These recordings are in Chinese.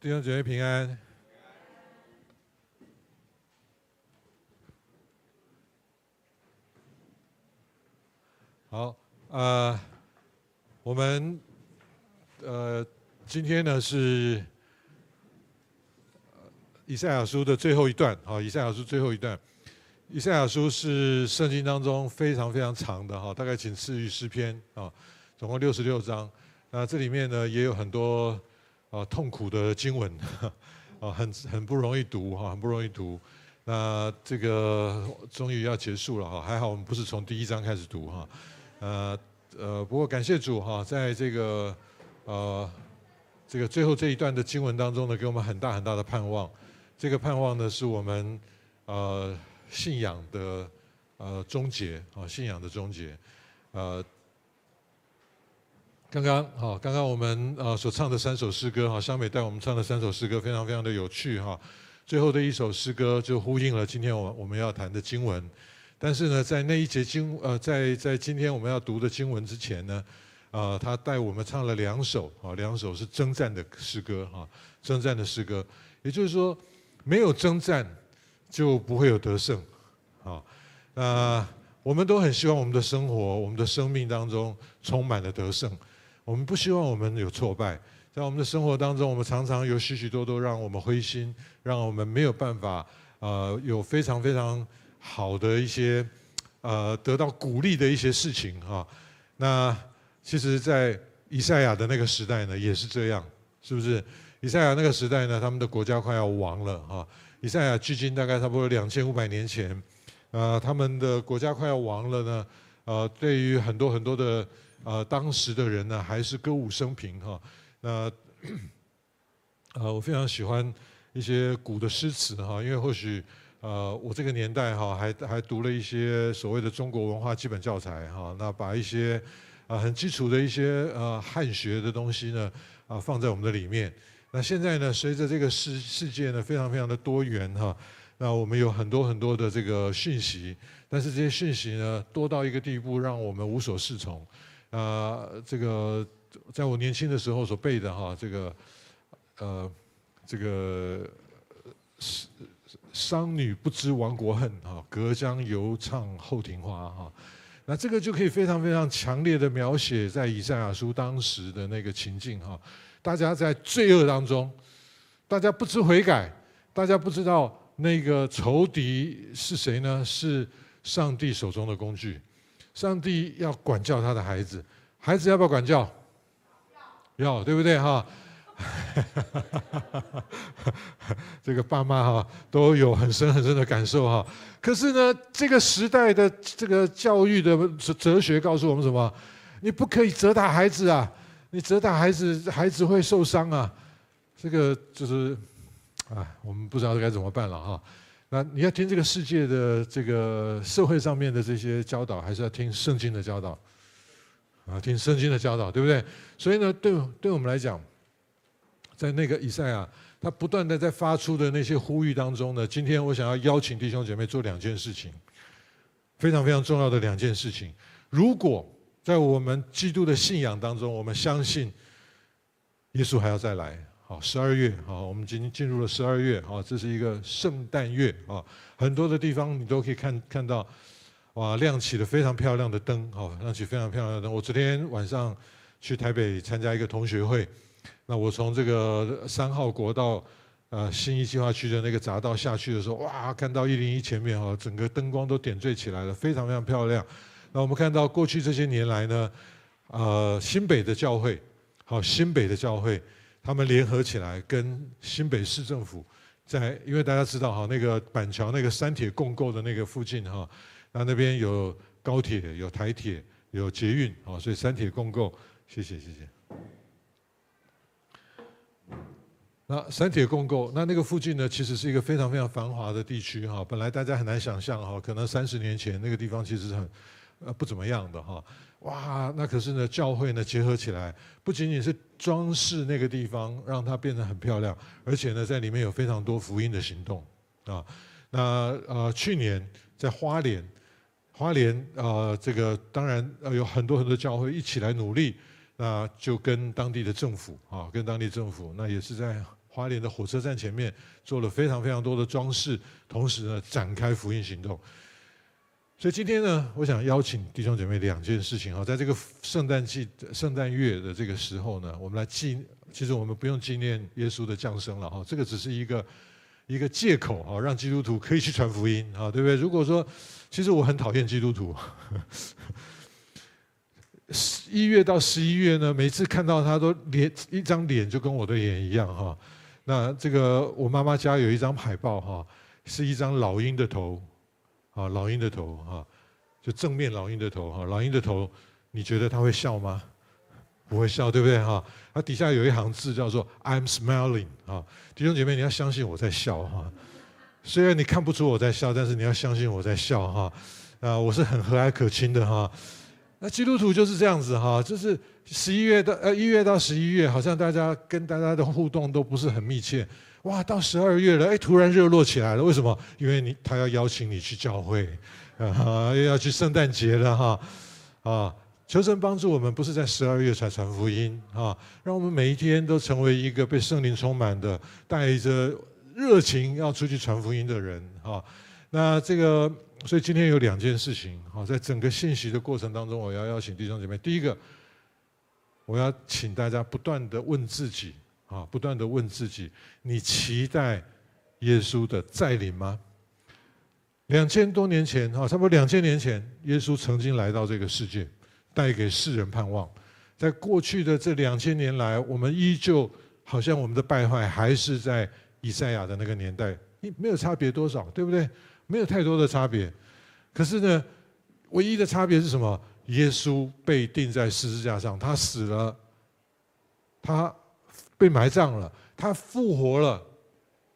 弟兄姐妹平安。好，呃，我们呃今天呢是以赛亚书的最后一段，好，以赛亚书最后一段。以赛亚书是圣经当中非常非常长的哈，大概仅次于诗篇啊，总共六十六章。那这里面呢也有很多。啊，痛苦的经文，啊，很很不容易读哈，很不容易读。那这个终于要结束了哈，还好我们不是从第一章开始读哈。呃呃，不过感谢主哈，在这个呃这个最后这一段的经文当中呢，给我们很大很大的盼望。这个盼望呢，是我们呃信仰的呃终结啊，信仰的终结，呃。刚刚好，刚刚我们呃所唱的三首诗歌哈，香美带我们唱的三首诗歌非常非常的有趣哈。最后的一首诗歌就呼应了今天我我们要谈的经文。但是呢，在那一节经呃，在在今天我们要读的经文之前呢，啊，他带我们唱了两首啊，两首是征战的诗歌哈，征战的诗歌。也就是说，没有征战就不会有得胜啊。那我们都很希望我们的生活、我们的生命当中充满了得胜。我们不希望我们有挫败，在我们的生活当中，我们常常有许许多多让我们灰心，让我们没有办法，呃，有非常非常好的一些，呃，得到鼓励的一些事情哈。那其实，在以赛亚的那个时代呢，也是这样，是不是？以赛亚那个时代呢，他们的国家快要亡了哈。以赛亚距今大概差不多两千五百年前，呃，他们的国家快要亡了呢，呃，对于很多很多的。呃，当时的人呢，还是歌舞升平哈。那呃，我非常喜欢一些古的诗词哈，因为或许呃，我这个年代哈，还还读了一些所谓的中国文化基本教材哈。那把一些啊很基础的一些呃汉学的东西呢啊放在我们的里面。那现在呢，随着这个世世界呢非常非常的多元哈，那我们有很多很多的这个讯息，但是这些讯息呢多到一个地步，让我们无所适从。啊、呃，这个在我年轻的时候所背的哈，这个呃，这个商女不知亡国恨哈，隔江犹唱后庭花哈。那这个就可以非常非常强烈的描写在以赛亚书当时的那个情境哈。大家在罪恶当中，大家不知悔改，大家不知道那个仇敌是谁呢？是上帝手中的工具。上帝要管教他的孩子，孩子要不要管教？要，对不对哈？这个爸妈哈都有很深很深的感受哈。可是呢，这个时代的这个教育的哲学告诉我们什么？你不可以责打孩子啊！你责打孩子，孩子会受伤啊！这个就是，啊，我们不知道该怎么办了哈。那你要听这个世界的这个社会上面的这些教导，还是要听圣经的教导？啊，听圣经的教导，对不对？所以呢，对对我们来讲，在那个以赛亚，他不断的在发出的那些呼吁当中呢，今天我想要邀请弟兄姐妹做两件事情，非常非常重要的两件事情。如果在我们基督的信仰当中，我们相信耶稣还要再来。好，十二月，好，我们今天进入了十二月，好，这是一个圣诞月啊，很多的地方你都可以看看到，哇，亮起了非常漂亮的灯，好，亮起非常漂亮的灯。我昨天晚上去台北参加一个同学会，那我从这个三号国道呃新一计划区的那个匝道下去的时候，哇，看到一零一前面哈，整个灯光都点缀起来了，非常非常漂亮。那我们看到过去这些年来呢，呃，新北的教会，好，新北的教会。他们联合起来，跟新北市政府在，因为大家知道哈，那个板桥那个三铁共构的那个附近哈，那那边有高铁、有台铁、有捷运啊，所以三铁共构，谢谢谢谢。那三铁共构，那那个附近呢，其实是一个非常非常繁华的地区哈，本来大家很难想象哈，可能三十年前那个地方其实很呃不怎么样的哈。哇，那可是呢，教会呢结合起来，不仅仅是装饰那个地方，让它变得很漂亮，而且呢，在里面有非常多福音的行动啊。那呃，去年在花莲，花莲啊、呃，这个当然呃有很多很多教会一起来努力，那就跟当地的政府啊，跟当地政府，那也是在。花莲的火车站前面做了非常非常多的装饰，同时呢展开福音行动。所以今天呢，我想邀请弟兄姐妹两件事情哈，在这个圣诞季、圣诞月的这个时候呢，我们来纪，其实我们不用纪念耶稣的降生了哈，这个只是一个一个借口哈，让基督徒可以去传福音啊，对不对？如果说，其实我很讨厌基督徒，十一月到十一月呢，每次看到他都脸一张脸就跟我的脸一样哈。那这个我妈妈家有一张海报哈，是一张老鹰的头。啊，老鹰的头哈，就正面老鹰的头哈，老鹰的头，你觉得他会笑吗？不会笑，对不对哈？它底下有一行字叫做 "I'm smiling" 啊，弟兄姐妹，你要相信我在笑哈。虽然你看不出我在笑，但是你要相信我在笑哈。啊，我是很和蔼可亲的哈。那基督徒就是这样子哈，就是十一月到呃一月到十一月，好像大家跟大家的互动都不是很密切。哇，到十二月了，哎，突然热络起来了。为什么？因为你他要邀请你去教会，啊，又要去圣诞节了哈，啊，求神帮助我们，不是在十二月才传福音啊，让我们每一天都成为一个被圣灵充满的，带着热情要出去传福音的人啊。那这个，所以今天有两件事情啊，在整个信息的过程当中，我要邀请弟兄姐妹，第一个，我要请大家不断的问自己。啊，不断地问自己：你期待耶稣的再临吗？两千多年前，哈，差不多两千年前，耶稣曾经来到这个世界，带给世人盼望。在过去的这两千年来，我们依旧好像我们的败坏还是在以赛亚的那个年代，没有差别多少，对不对？没有太多的差别。可是呢，唯一的差别是什么？耶稣被钉在十字架上，他死了，他。被埋葬了，他复活了，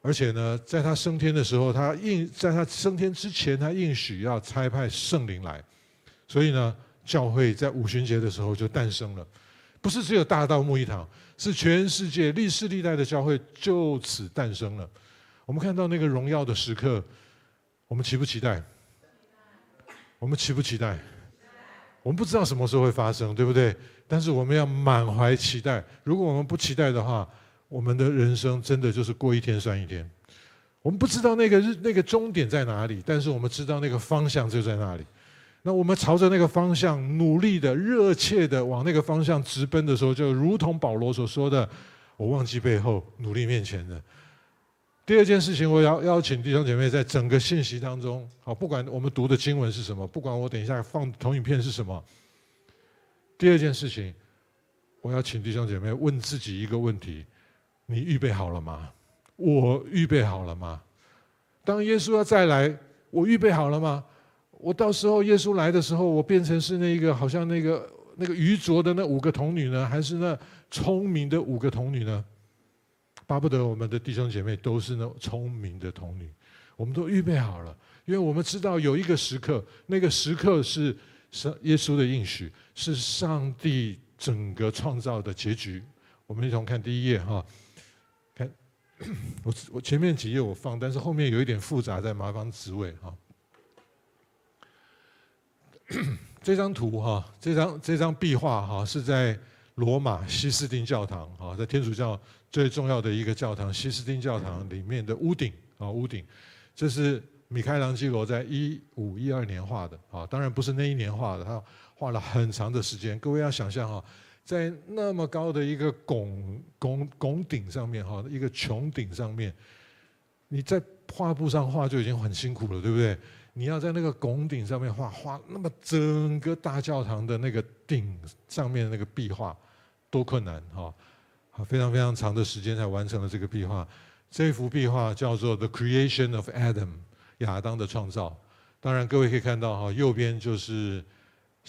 而且呢，在他升天的时候，他应在他升天之前，他应许要差派圣灵来，所以呢，教会在五旬节的时候就诞生了，不是只有大道木一堂，是全世界历世历代的教会就此诞生了。我们看到那个荣耀的时刻，我们期不期待？我们期不期待？我们不知道什么时候会发生，对不对？但是我们要满怀期待。如果我们不期待的话，我们的人生真的就是过一天算一天。我们不知道那个日那个终点在哪里，但是我们知道那个方向就在那里。那我们朝着那个方向努力的、热切的往那个方向直奔的时候，就如同保罗所说的：“我忘记背后，努力面前的。”第二件事情，我要邀请弟兄姐妹在整个信息当中，好，不管我们读的经文是什么，不管我等一下放投影片是什么。第二件事情，我要请弟兄姐妹问自己一个问题：你预备好了吗？我预备好了吗？当耶稣要再来，我预备好了吗？我到时候耶稣来的时候，我变成是那个好像那个那个愚拙的那五个童女呢，还是那聪明的五个童女呢？巴不得我们的弟兄姐妹都是那聪明的童女，我们都预备好了，因为我们知道有一个时刻，那个时刻是。是耶稣的应许，是上帝整个创造的结局。我们一同看第一页哈，看 我我前面几页我放，但是后面有一点复杂，在麻烦职位哈。这张图哈，这张这张壁画哈，是在罗马西斯丁教堂哈，在天主教最重要的一个教堂西斯丁教堂里面的屋顶啊，屋顶，这是。米开朗基罗在一五一二年画的啊，当然不是那一年画的，他画了很长的时间。各位要想象哈，在那么高的一个拱拱拱顶上面哈，一个穹顶上面，你在画布上画就已经很辛苦了，对不对？你要在那个拱顶上面画画，那么整个大教堂的那个顶上面的那个壁画，多困难哈！啊非常非常长的时间才完成了这个壁画。这幅壁画叫做《The Creation of Adam》。亚当的创造，当然各位可以看到哈，右边就是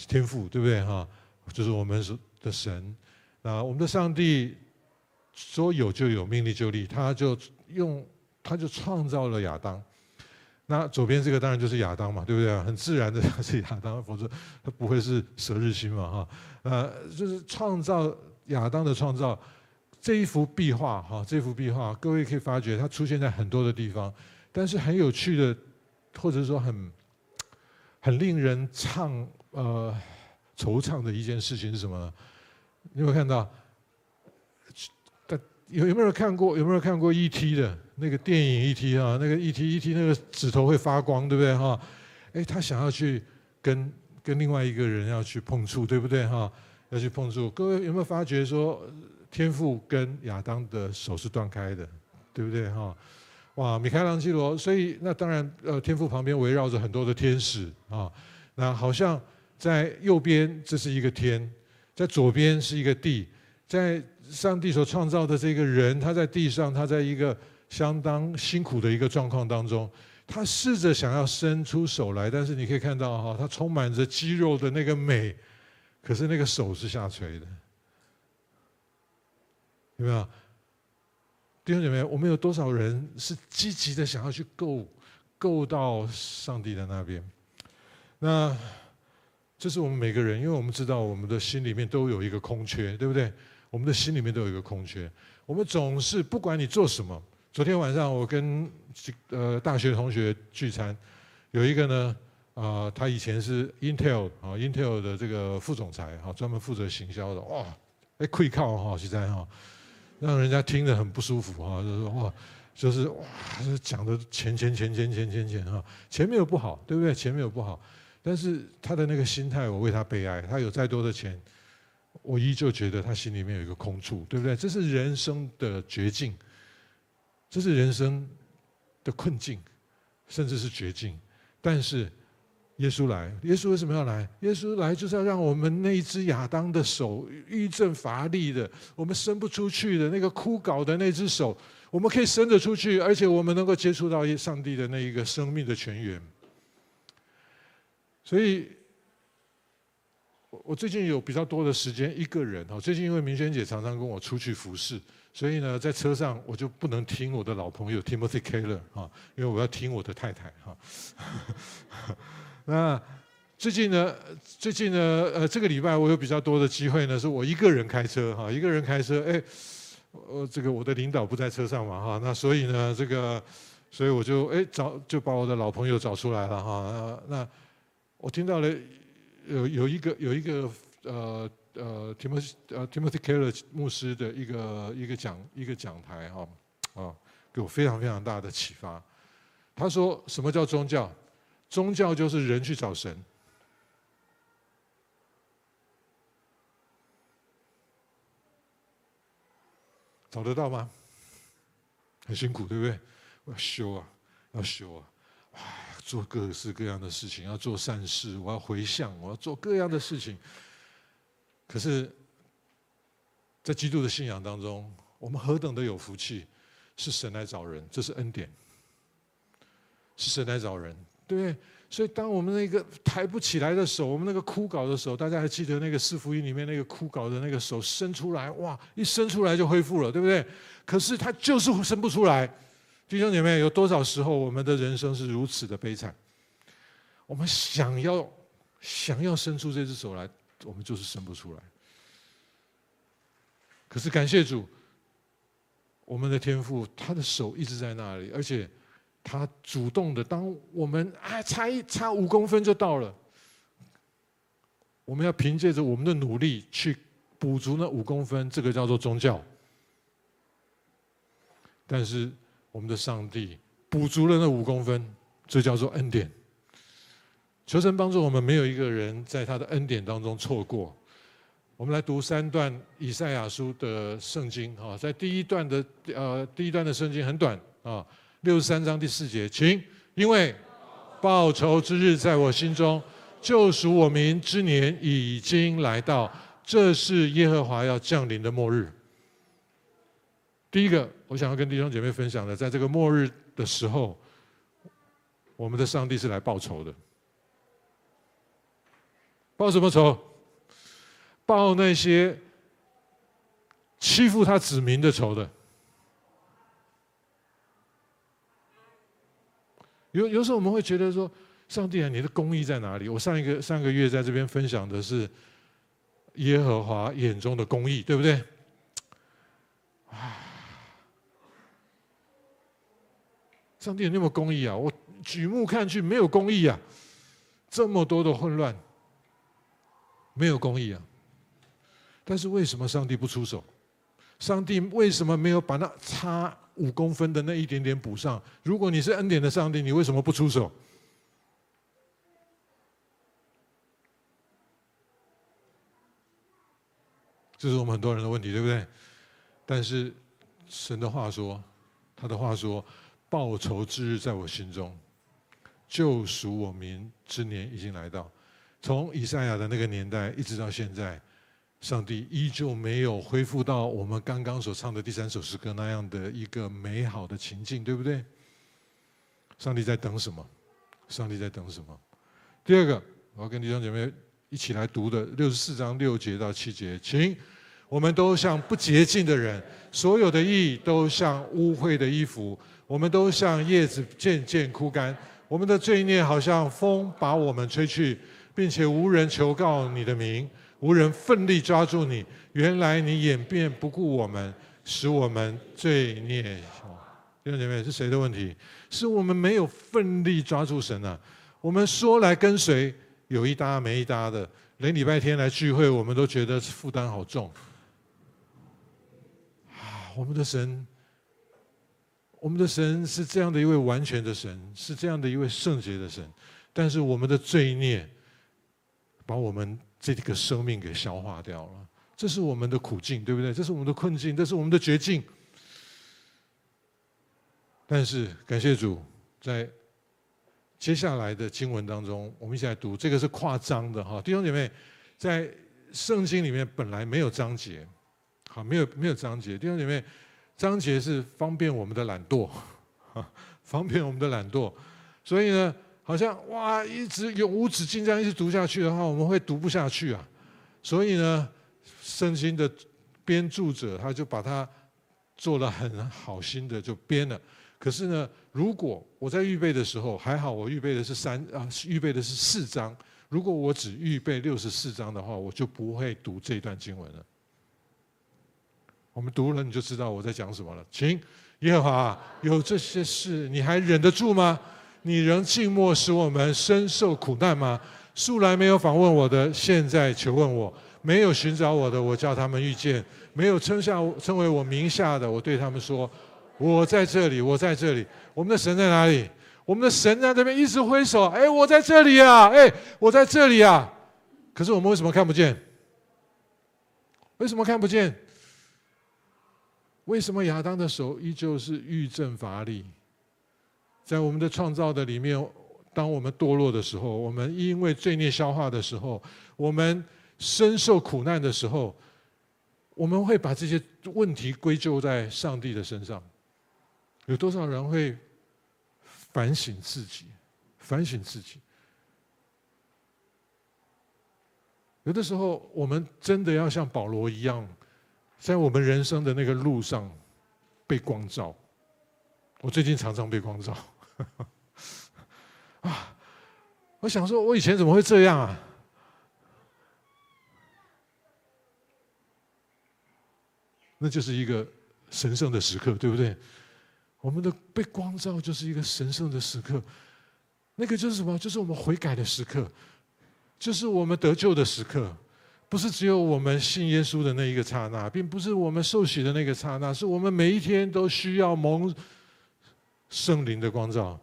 天父，对不对哈？就是我们的神。那我们的上帝说有就有，命立就立，他就用他就创造了亚当。那左边这个当然就是亚当嘛，对不对？很自然的 是亚当，否则他不会是蛇日新嘛哈。呃，就是创造亚当的创造这一幅壁画哈，这幅壁画各位可以发觉它出现在很多的地方。但是很有趣的，或者说很很令人怅呃惆怅的一件事情是什么呢？你有没有看到？有有没有看过？有没有看过 E.T. 的那个电影 E.T. 啊？那个 E.T. E.T. 那个指头会发光，对不对哈？哎，他想要去跟跟另外一个人要去碰触，对不对哈？要去碰触。各位有没有发觉说，天父跟亚当的手是断开的，对不对哈？哇，米开朗基罗，所以那当然呃，天父旁边围绕着很多的天使啊，那好像在右边这是一个天，在左边是一个地。在上帝所创造的这个人，他在地上，他在一个相当辛苦的一个状况当中，他试着想要伸出手来，但是你可以看到哈，他充满着肌肉的那个美，可是那个手是下垂的，有没有？弟兄姐妹，我们有多少人是积极的想要去够够到上帝的那边？那这是我们每个人，因为我们知道我们的心里面都有一个空缺，对不对？我们的心里面都有一个空缺，我们总是不管你做什么。昨天晚上我跟呃大学同学聚餐，有一个呢，啊、他以前是 Intel 啊，Intel 的这个副总裁啊，专门负责行销的，哇，哎，亏靠哈，实在哈，让人家听着很不舒服哈，就是哇，就是哇，讲的钱钱钱钱钱钱钱哈，钱没有不好，对不对？钱没有不好，但是他的那个心态，我为他悲哀，他有再多的钱。我依旧觉得他心里面有一个空处，对不对？这是人生的绝境，这是人生的困境，甚至是绝境。但是耶稣来，耶稣为什么要来？耶稣来就是要让我们那一只亚当的手痍症乏力的，我们伸不出去的那个枯槁的那只手，我们可以伸得出去，而且我们能够接触到上帝的那一个生命的泉源。所以。我最近有比较多的时间一个人哈，最近因为明轩姐常常跟我出去服侍，所以呢，在车上我就不能听我的老朋友 Timothy Keller 哈，因为我要听我的太太哈。那最近呢，最近呢，呃，这个礼拜我有比较多的机会呢，是我一个人开车哈，一个人开车，哎，我这个我的领导不在车上嘛哈，那所以呢，这个，所以我就哎找就把我的老朋友找出来了哈，那我听到了。有有一个有一个呃呃 Timothy 呃 Timothy Keller 牧师的一个一个讲一个讲台哈啊，给我非常非常大的启发。他说：“什么叫宗教？宗教就是人去找神，找得到吗？很辛苦，对不对？我要修啊，要修啊。”做各式各样的事情，要做善事，我要回向，我要做各样的事情。可是，在基督的信仰当中，我们何等的有福气，是神来找人，这是恩典，是神来找人，对不对？所以，当我们那个抬不起来的手，我们那个枯槁的手，大家还记得那个四福音里面那个枯槁的那个手伸出来，哇，一伸出来就恢复了，对不对？可是他就是伸不出来。弟兄姐妹，有多少时候我们的人生是如此的悲惨？我们想要想要伸出这只手来，我们就是伸不出来。可是感谢主，我们的天父他的手一直在那里，而且他主动的，当我们啊差一差五公分就到了，我们要凭借着我们的努力去补足那五公分，这个叫做宗教。但是。我们的上帝补足了那五公分，这叫做恩典。求神帮助我们，没有一个人在他的恩典当中错过。我们来读三段以赛亚书的圣经啊，在第一段的呃第一段的圣经很短啊，六十三章第四节，请，因为报仇之日在我心中，救赎我民之年已经来到，这是耶和华要降临的末日。第一个，我想要跟弟兄姐妹分享的，在这个末日的时候，我们的上帝是来报仇的。报什么仇？报那些欺负他子民的仇的。有有时候我们会觉得说，上帝啊，你的公义在哪里？我上一个上个月在这边分享的是耶和华眼中的公义，对不对？啊上帝有那么公义啊？我举目看去没有公义啊，这么多的混乱，没有公义啊。但是为什么上帝不出手？上帝为什么没有把那差五公分的那一点点补上？如果你是恩典的上帝，你为什么不出手？这是我们很多人的问题，对不对？但是神的话说，他的话说，报仇之日在我心中，救赎我民之年已经来到。从以赛亚的那个年代一直到现在，上帝依旧没有恢复到我们刚刚所唱的第三首诗歌那样的一个美好的情境，对不对？上帝在等什么？上帝在等什么？第二个，我要跟弟兄姐妹一起来读的六十四章六节到七节，请。我们都像不洁净的人，所有的义都像污秽的衣服，我们都像叶子渐渐枯干，我们的罪孽好像风把我们吹去，并且无人求告你的名，无人奋力抓住你。原来你演变不顾我们，使我们罪孽。弟兄姐妹，是谁的问题？是我们没有奋力抓住神啊！我们说来跟随，有一搭没一搭的，连礼拜天来聚会，我们都觉得负担好重啊。我们的神，我们的神是这样的一位完全的神，是这样的一位圣洁的神，但是我们的罪孽把我们这个生命给消化掉了，这是我们的苦境，对不对？这是我们的困境，这是我们的绝境。但是感谢主，在接下来的经文当中，我们一起来读，这个是跨章的哈，弟兄姐妹，在圣经里面本来没有章节。好，没有没有章节，弟兄姐妹，章节是方便我们的懒惰，方便我们的懒惰，所以呢，好像哇，一直永无止境这样一直读下去的话，我们会读不下去啊。所以呢，圣经的编著者他就把它做了很好心的就编了。可是呢，如果我在预备的时候，还好我预备的是三啊，预备的是四章。如果我只预备六十四章的话，我就不会读这段经文了。我们读了你就知道我在讲什么了。请耶和华有这些事，你还忍得住吗？你仍静默使我们深受苦难吗？素来没有访问我的，现在求问我；没有寻找我的，我叫他们遇见；没有称下称为我名下的，我对他们说：我在这里，我在这里。我们的神在哪里？我们的神在这边一直挥手。哎，我在这里啊！哎，我在这里啊！可是我们为什么看不见？为什么看不见？为什么亚当的手依旧是愈振乏力？在我们的创造的里面，当我们堕落的时候，我们因为罪孽消化的时候，我们深受苦难的时候，我们会把这些问题归咎在上帝的身上。有多少人会反省自己？反省自己？有的时候，我们真的要像保罗一样。在我们人生的那个路上，被光照。我最近常常被光照，啊！我想说，我以前怎么会这样啊？那就是一个神圣的时刻，对不对？我们的被光照就是一个神圣的时刻，那个就是什么？就是我们悔改的时刻，就是我们得救的时刻。不是只有我们信耶稣的那一个刹那，并不是我们受洗的那个刹那，是我们每一天都需要蒙圣灵的光照。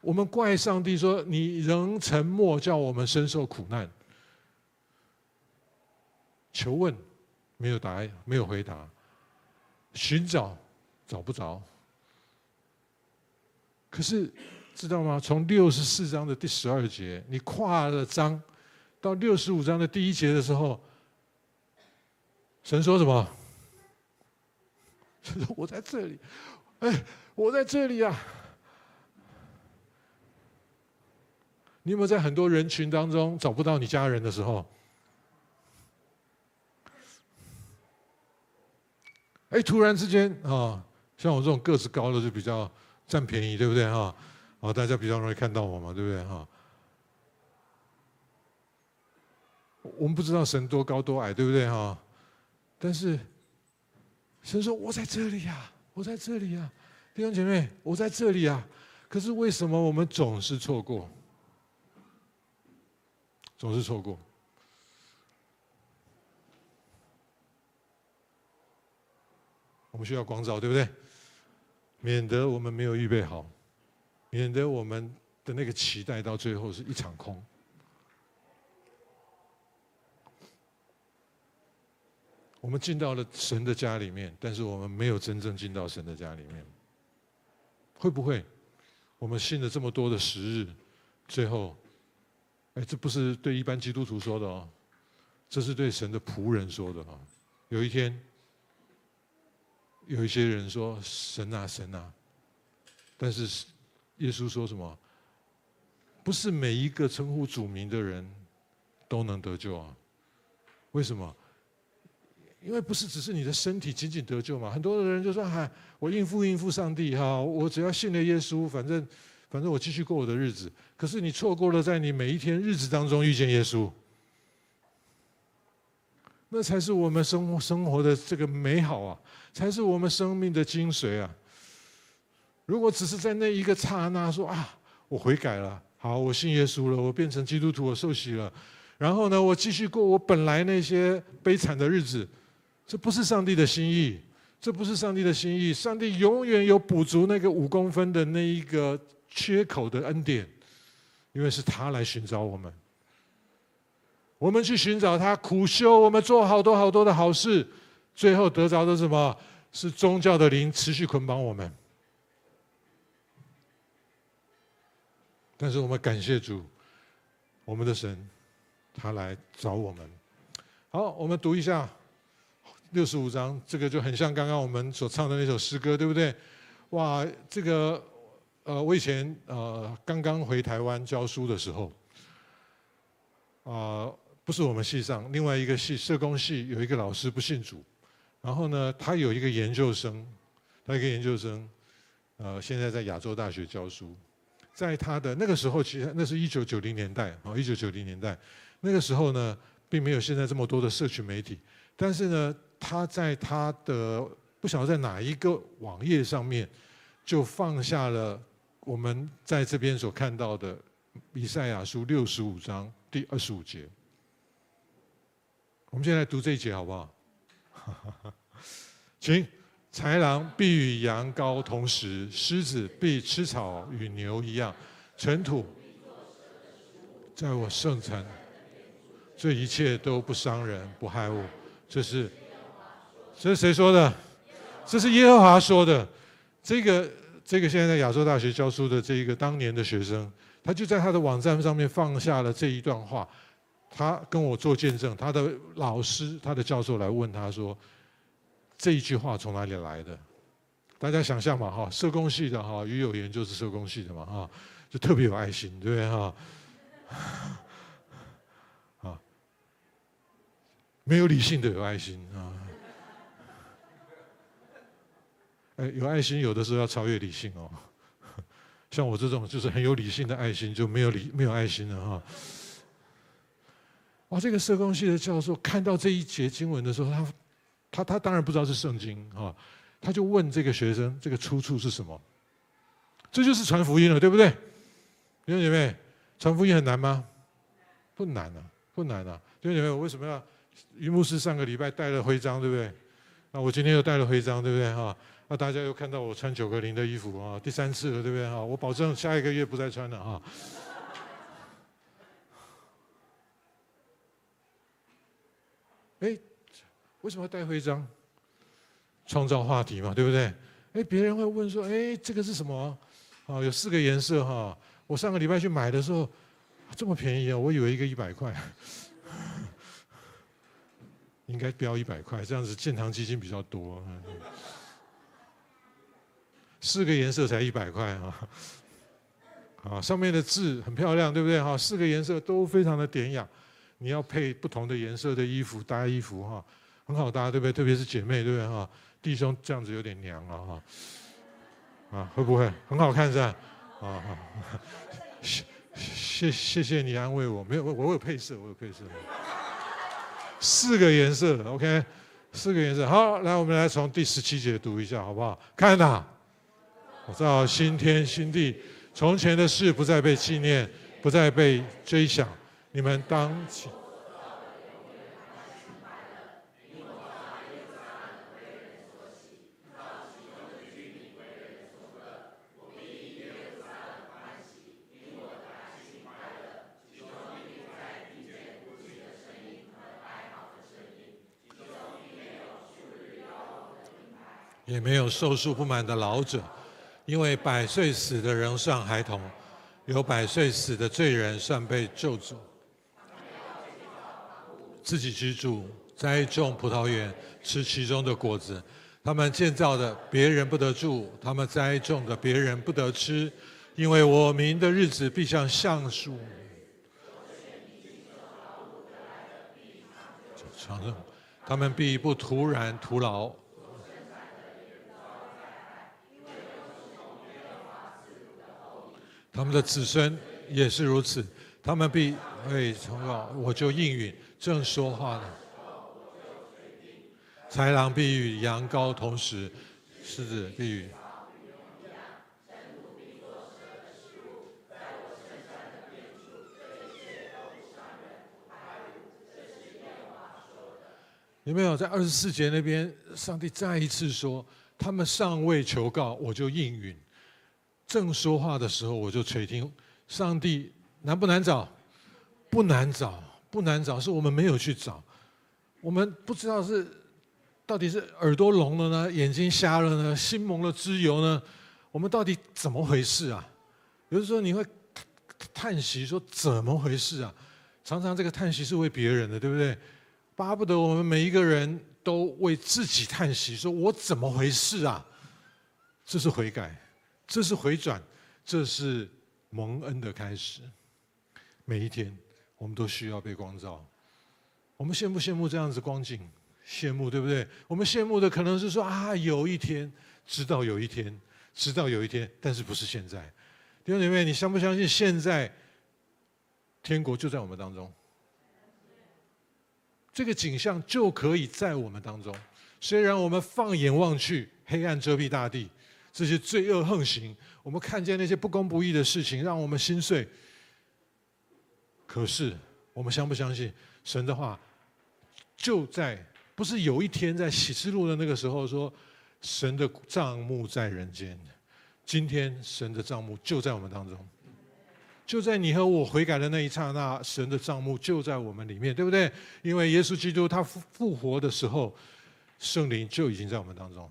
我们怪上帝说：“你仍沉默，叫我们深受苦难。”求问没有答案，没有回答；寻找找不着。可是。知道吗？从六十四章的第十二节，你跨了章，到六十五章的第一节的时候，神说什么？神说：“我在这里，哎，我在这里啊！”你有没有在很多人群当中找不到你家人的时候？哎，突然之间啊，像我这种个子高的就比较占便宜，对不对哈？哦，大家比较容易看到我嘛，对不对哈？我们不知道神多高多矮，对不对哈？但是神说：“我在这里呀，我在这里呀，弟兄姐妹，我在这里啊。可是为什么我们总是错过？总是错过？我们需要光照，对不对？免得我们没有预备好，免得我们的那个期待到最后是一场空。”我们进到了神的家里面，但是我们没有真正进到神的家里面。会不会？我们信了这么多的时日，最后，哎，这不是对一般基督徒说的哦，这是对神的仆人说的啊。有一天，有一些人说：“神啊，神啊！”但是耶稣说什么？不是每一个称呼主名的人都能得救啊？为什么？因为不是只是你的身体仅仅得救嘛？很多的人就说：“嗨，我应付应付上帝哈，我只要信了耶稣，反正反正我继续过我的日子。”可是你错过了在你每一天日子当中遇见耶稣，那才是我们生活生活的这个美好啊，才是我们生命的精髓啊！如果只是在那一个刹那说啊，我悔改了，好，我信耶稣了，我变成基督徒，我受洗了，然后呢，我继续过我本来那些悲惨的日子。这不是上帝的心意，这不是上帝的心意。上帝永远有补足那个五公分的那一个缺口的恩典，因为是他来寻找我们。我们去寻找他，苦修，我们做好多好多的好事，最后得着的是什么？是宗教的灵持续捆绑我们。但是我们感谢主，我们的神，他来找我们。好，我们读一下。六十五章，这个就很像刚刚我们所唱的那首诗歌，对不对？哇，这个呃，我以前呃刚刚回台湾教书的时候，啊、不是我们系上，另外一个系社工系有一个老师不信主，然后呢，他有一个研究生，他一个研究生，呃，现在在亚洲大学教书，在他的那个时候，其实那是一九九零年代啊，一九九零年代，那个时候呢，并没有现在这么多的社群媒体，但是呢。他在他的不晓得在哪一个网页上面，就放下了我们在这边所看到的以赛亚书六十五章第二十五节。我们现在读这一节好不好？请，豺狼必与羊羔同食，狮子必吃草与牛一样，尘土在我圣城，这一切都不伤人不害物，这是。这是谁说的？这是耶和华说的。这个这个现在在亚洲大学教书的这一个当年的学生，他就在他的网站上面放下了这一段话。他跟我做见证，他的老师、他的教授来问他说：“这一句话从哪里来的？”大家想象嘛，哈，社工系的哈，于有言就是社工系的嘛，哈，就特别有爱心，对不对哈？啊，没有理性的有爱心啊。哎，有爱心有的时候要超越理性哦。像我这种就是很有理性的爱心，就没有理没有爱心了哈。哇，这个社工系的教授看到这一节经文的时候，他他他当然不知道是圣经啊，他就问这个学生：这个出处是什么？这就是传福音了，对不对？弟兄姐妹，传福音很难吗？不难啊，不难啊。弟兄姐妹，我为什么要？于牧师上个礼拜带了徽章，对不对？那我今天又带了徽章，对不对？哈。那大家又看到我穿九个零的衣服啊，第三次了，对不对哈？我保证下一个月不再穿了哈。哎，为什么要带徽章？创造话题嘛，对不对？哎，别人会问说，哎，这个是什么？啊，有四个颜色哈。我上个礼拜去买的时候，这么便宜啊，我以为一个一百块，应该标一百块，这样子建堂基金比较多。四个颜色才一百块啊！啊，上面的字很漂亮，对不对哈？四个颜色都非常的典雅，你要配不同的颜色的衣服搭衣服哈，很好搭，对不对？特别是姐妹，对不对哈？弟兄这样子有点娘了哈，啊，会不会很好看是吧？啊，谢谢谢谢你安慰我，没有我我有配色，我有配色，四个颜色，OK，四个颜色，好，来我们来从第十七节读一下好不好？看呐。我造新天新地，从前的事不再被纪念，不再被追想。你们当起。也没有受数不满的老者，因为百岁死的人算孩童，有百岁死的罪人算被救主。自己居住，栽种葡萄园，吃其中的果子。他们建造的，别人不得住；他们栽种的，别人不得吃。因为我民的日子必像橡树。他们必不突然徒劳。他们的子孙也是如此，他们必会从告，我就应允，正说话的。豺狼必与羊羔同食，狮子必与。有没有在二十四节那边？上帝再一次说，他们尚未求告，我就应允。正说话的时候，我就垂听。上帝难不难找？不难找，不难找，是我们没有去找。我们不知道是到底是耳朵聋了呢，眼睛瞎了呢，心蒙了脂油呢？我们到底怎么回事啊？有的时候你会叹息说：“怎么回事啊？”常常这个叹息是为别人的，对不对？巴不得我们每一个人都为自己叹息，说：“我怎么回事啊？”这是悔改。这是回转，这是蒙恩的开始。每一天，我们都需要被光照。我们羡不羡慕这样子光景？羡慕，对不对？我们羡慕的可能是说啊，有一天，直到有一天，直到有一天，但是不是现在？弟兄姐妹，你相不相信？现在，天国就在我们当中，这个景象就可以在我们当中。虽然我们放眼望去，黑暗遮蔽大地。这些罪恶横行，我们看见那些不公不义的事情，让我们心碎。可是，我们相不相信神的话？就在不是有一天在启示录的那个时候说，神的账目在人间。今天神的账目就在我们当中，就在你和我悔改的那一刹那，神的账目就在我们里面，对不对？因为耶稣基督他复复活的时候，圣灵就已经在我们当中。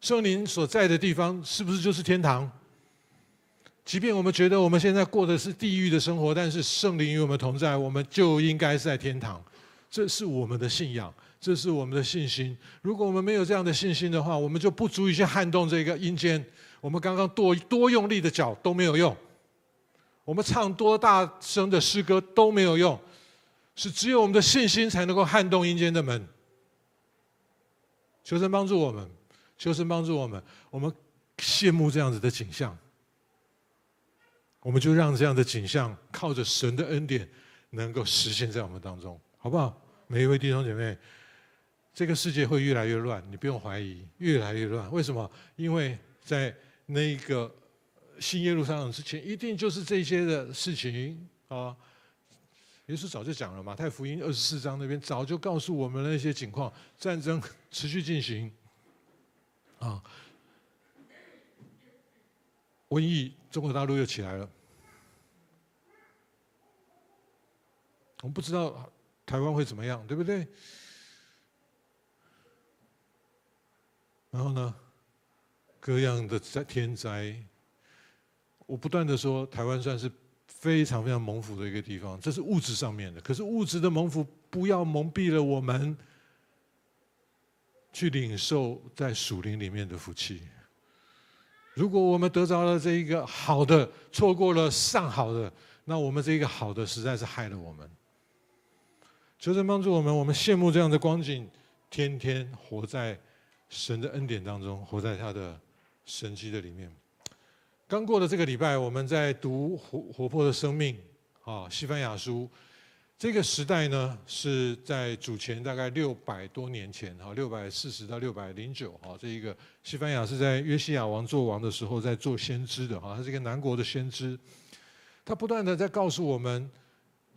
圣灵所在的地方是不是就是天堂？即便我们觉得我们现在过的是地狱的生活，但是圣灵与我们同在，我们就应该是在天堂。这是我们的信仰，这是我们的信心。如果我们没有这样的信心的话，我们就不足以去撼动这个阴间。我们刚刚多多用力的脚都没有用，我们唱多大声的诗歌都没有用，是只有我们的信心才能够撼动阴间的门。求神帮助我们。求神帮助我们，我们羡慕这样子的景象，我们就让这样的景象靠着神的恩典，能够实现在我们当中，好不好？每一位弟兄姐妹，这个世界会越来越乱，你不用怀疑，越来越乱。为什么？因为在那个新耶路撒冷之前，一定就是这些的事情啊。耶稣早就讲了，马太福音二十四章那边早就告诉我们那些情况，战争持续进行。啊！瘟疫，中国大陆又起来了。我们不知道台湾会怎么样，对不对？然后呢，各样的灾天灾，我不断的说，台湾算是非常非常蒙福的一个地方，这是物质上面的。可是物质的蒙福，不要蒙蔽了我们。去领受在属灵里面的福气。如果我们得着了这一个好的，错过了上好的，那我们这一个好的实在是害了我们。求神帮助我们，我们羡慕这样的光景，天天活在神的恩典当中，活在他的神迹的里面。刚过的这个礼拜，我们在读活活泼的生命啊，西班牙书。这个时代呢，是在主前大概六百多年前，哈，六百四十到六百零九，哈，这一个西班牙是在约西亚王做王的时候在做先知的，哈，他是一个南国的先知，他不断的在告诉我们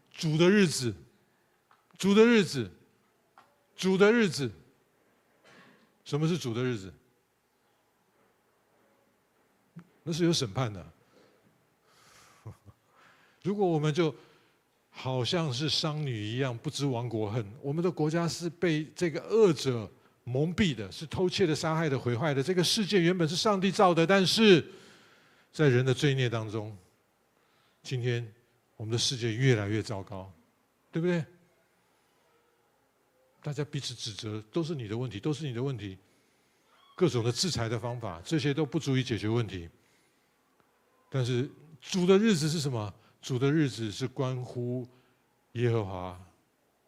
主的日子，主的日子，主的日子，什么是主的日子？那是有审判的，如果我们就。好像是商女一样，不知亡国恨。我们的国家是被这个恶者蒙蔽的，是偷窃的、杀害的、毁坏的。这个世界原本是上帝造的，但是在人的罪孽当中，今天我们的世界越来越糟糕，对不对？大家彼此指责，都是你的问题，都是你的问题。各种的制裁的方法，这些都不足以解决问题。但是主的日子是什么？主的日子是关乎耶和华。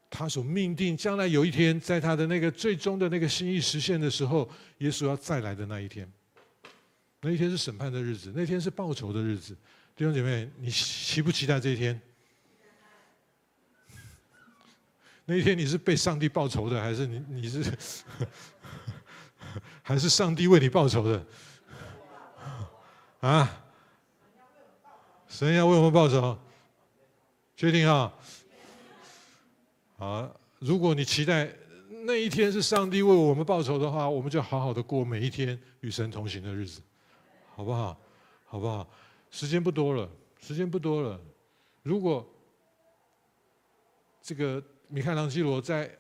他所命定，将来有一天，在他的那个最终的那个心意实现的时候，耶稣要再来的那一天，那一天是审判的日子，那天是报仇的日子。弟兄姐妹，你期不期待这一天？那一天你是被上帝报仇的，还是你你是，还是上帝为你报仇的？啊？神要为我们报仇？确定啊？啊，如果你期待那一天是上帝为我们报仇的话，我们就好好的过每一天与神同行的日子，好不好？好不好？时间不多了，时间不多了。如果这个米开朗基罗在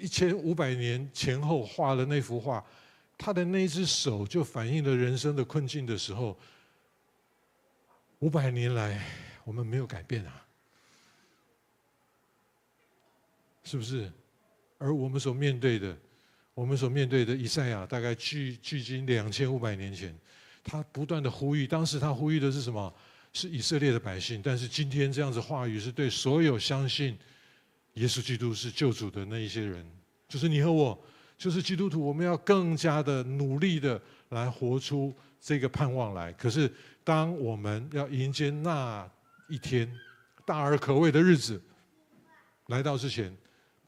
一千五百年前后画了那幅画，他的那只手就反映了人生的困境的时候，五百年来我们没有改变啊。是不是？而我们所面对的，我们所面对的以赛亚，大概距距今两千五百年前，他不断的呼吁，当时他呼吁的是什么？是以色列的百姓。但是今天这样子话语，是对所有相信耶稣基督是救主的那一些人，就是你和我，就是基督徒，我们要更加的努力的来活出这个盼望来。可是，当我们要迎接那一天大而可畏的日子来到之前，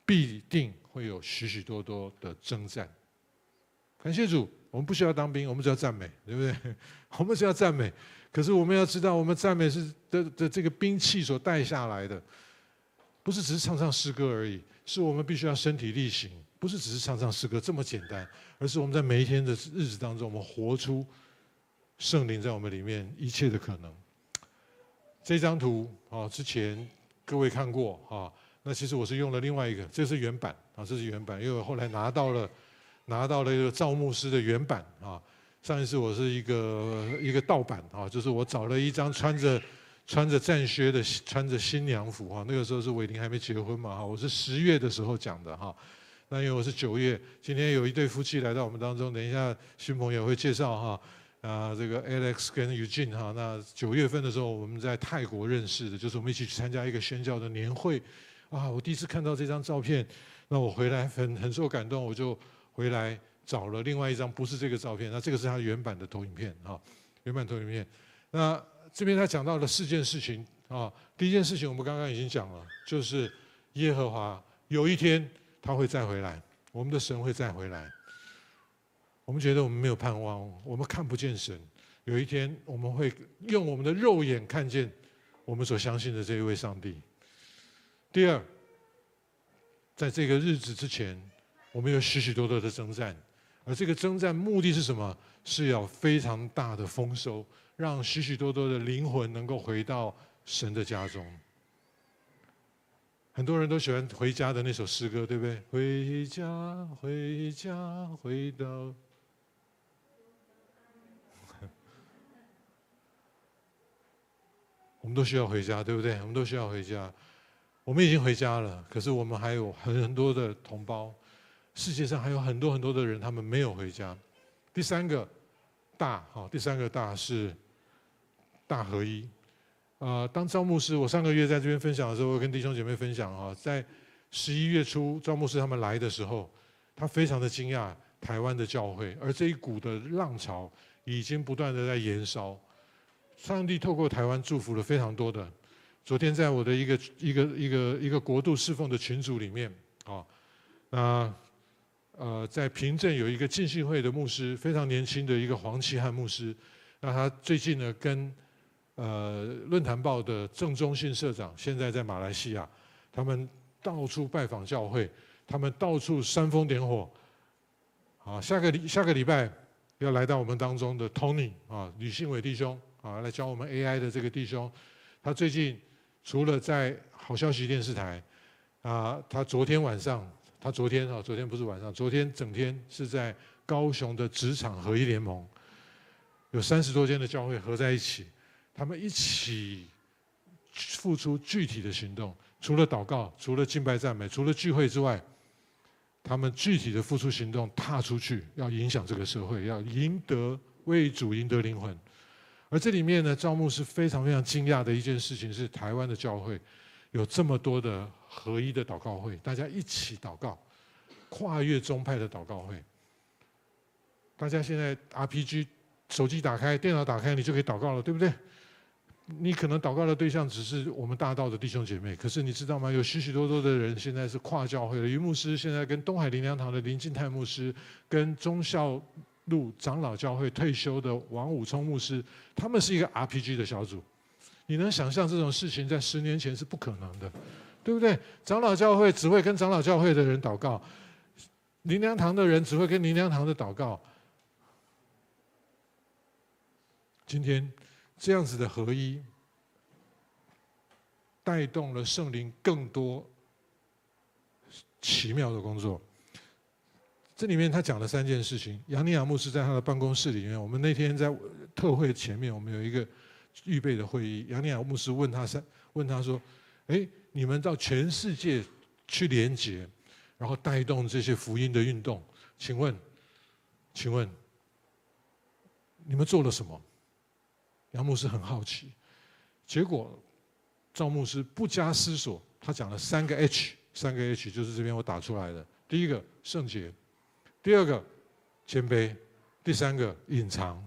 必定会有许许多多的征战。感谢主，我们不需要当兵，我们只要赞美，对不对？我们只要赞美。可是我们要知道，我们赞美是的的这个兵器所带下来的，不是只是唱唱诗歌而已，是我们必须要身体力行，不是只是唱唱诗歌这么简单，而是我们在每一天的日子当中，我们活出圣灵在我们里面一切的可能。这张图啊，之前各位看过啊。那其实我是用了另外一个，这是原版啊，这是原版，因为我后来拿到了拿到了一个赵牧师的原版啊。上一次我是一个一个盗版啊，就是我找了一张穿着穿着战靴的穿着新娘服哈，那个时候是伟林还没结婚嘛哈，我是十月的时候讲的哈。那因为我是九月，今天有一对夫妻来到我们当中，等一下新朋友会介绍哈啊，这个 Alex 跟 Eugene 哈。那九月份的时候我们在泰国认识的，就是我们一起去参加一个宣教的年会。啊！我第一次看到这张照片，那我回来很很受感动，我就回来找了另外一张，不是这个照片，那这个是他原版的投影片啊，原版投影片。那这边他讲到了四件事情啊，第一件事情我们刚刚已经讲了，就是耶和华有一天他会再回来，我们的神会再回来。我们觉得我们没有盼望，我们看不见神，有一天我们会用我们的肉眼看见我们所相信的这一位上帝。第二，在这个日子之前，我们有许许多多的征战，而这个征战目的是什么？是要非常大的丰收，让许许多多的灵魂能够回到神的家中。很多人都喜欢回家的那首诗歌，对不对？回家，回家，回到。我们都需要回家，对不对？我们都需要回家。我们已经回家了，可是我们还有很很多的同胞，世界上还有很多很多的人，他们没有回家。第三个大，好，第三个大是大合一。啊，当赵牧师，我上个月在这边分享的时候，我跟弟兄姐妹分享啊，在十一月初，赵牧师他们来的时候，他非常的惊讶台湾的教会，而这一股的浪潮已经不断的在延烧。上帝透过台湾祝福了非常多的。昨天在我的一个一个一个一个国度侍奉的群组里面，啊，那呃在平镇有一个浸信会的牧师，非常年轻的一个黄启汉牧师，那他最近呢跟呃论坛报的郑中信社长，现在在马来西亚，他们到处拜访教会，他们到处煽风点火，啊，下个礼下个礼拜要来到我们当中的 Tony 啊，吕信伟弟兄啊，来教我们 AI 的这个弟兄，他最近。除了在好消息电视台，啊，他昨天晚上他昨天啊，昨天不是晚上，昨天整天是在高雄的职场合一联盟，有三十多间的教会合在一起，他们一起付出具体的行动，除了祷告，除了敬拜赞美，除了聚会之外，他们具体的付出行动，踏出去，要影响这个社会，要赢得为主赢得灵魂。而这里面呢，赵牧师非常非常惊讶的一件事情是，台湾的教会有这么多的合一的祷告会，大家一起祷告，跨越宗派的祷告会。大家现在 RPG 手机打开，电脑打开，你就可以祷告了，对不对？你可能祷告的对象只是我们大道的弟兄姐妹，可是你知道吗？有许许多多的人现在是跨教会的。于牧师现在跟东海灵粮堂的林敬泰牧师，跟忠孝路长老教会退休的王武聪牧师，他们是一个 RPG 的小组。你能想象这种事情在十年前是不可能的，对不对？长老教会只会跟长老教会的人祷告，灵粮堂的人只会跟灵粮堂的祷告。今天这样子的合一，带动了圣灵更多奇妙的工作。这里面他讲了三件事情。杨尼亚牧师在他的办公室里面，我们那天在特会前面，我们有一个预备的会议。杨尼亚牧师问他三，问他说：“哎，你们到全世界去连结，然后带动这些福音的运动，请问，请问，你们做了什么？”杨牧师很好奇。结果赵牧师不加思索，他讲了三个 H，三个 H 就是这边我打出来的。第一个圣洁。第二个谦卑，第三个隐藏，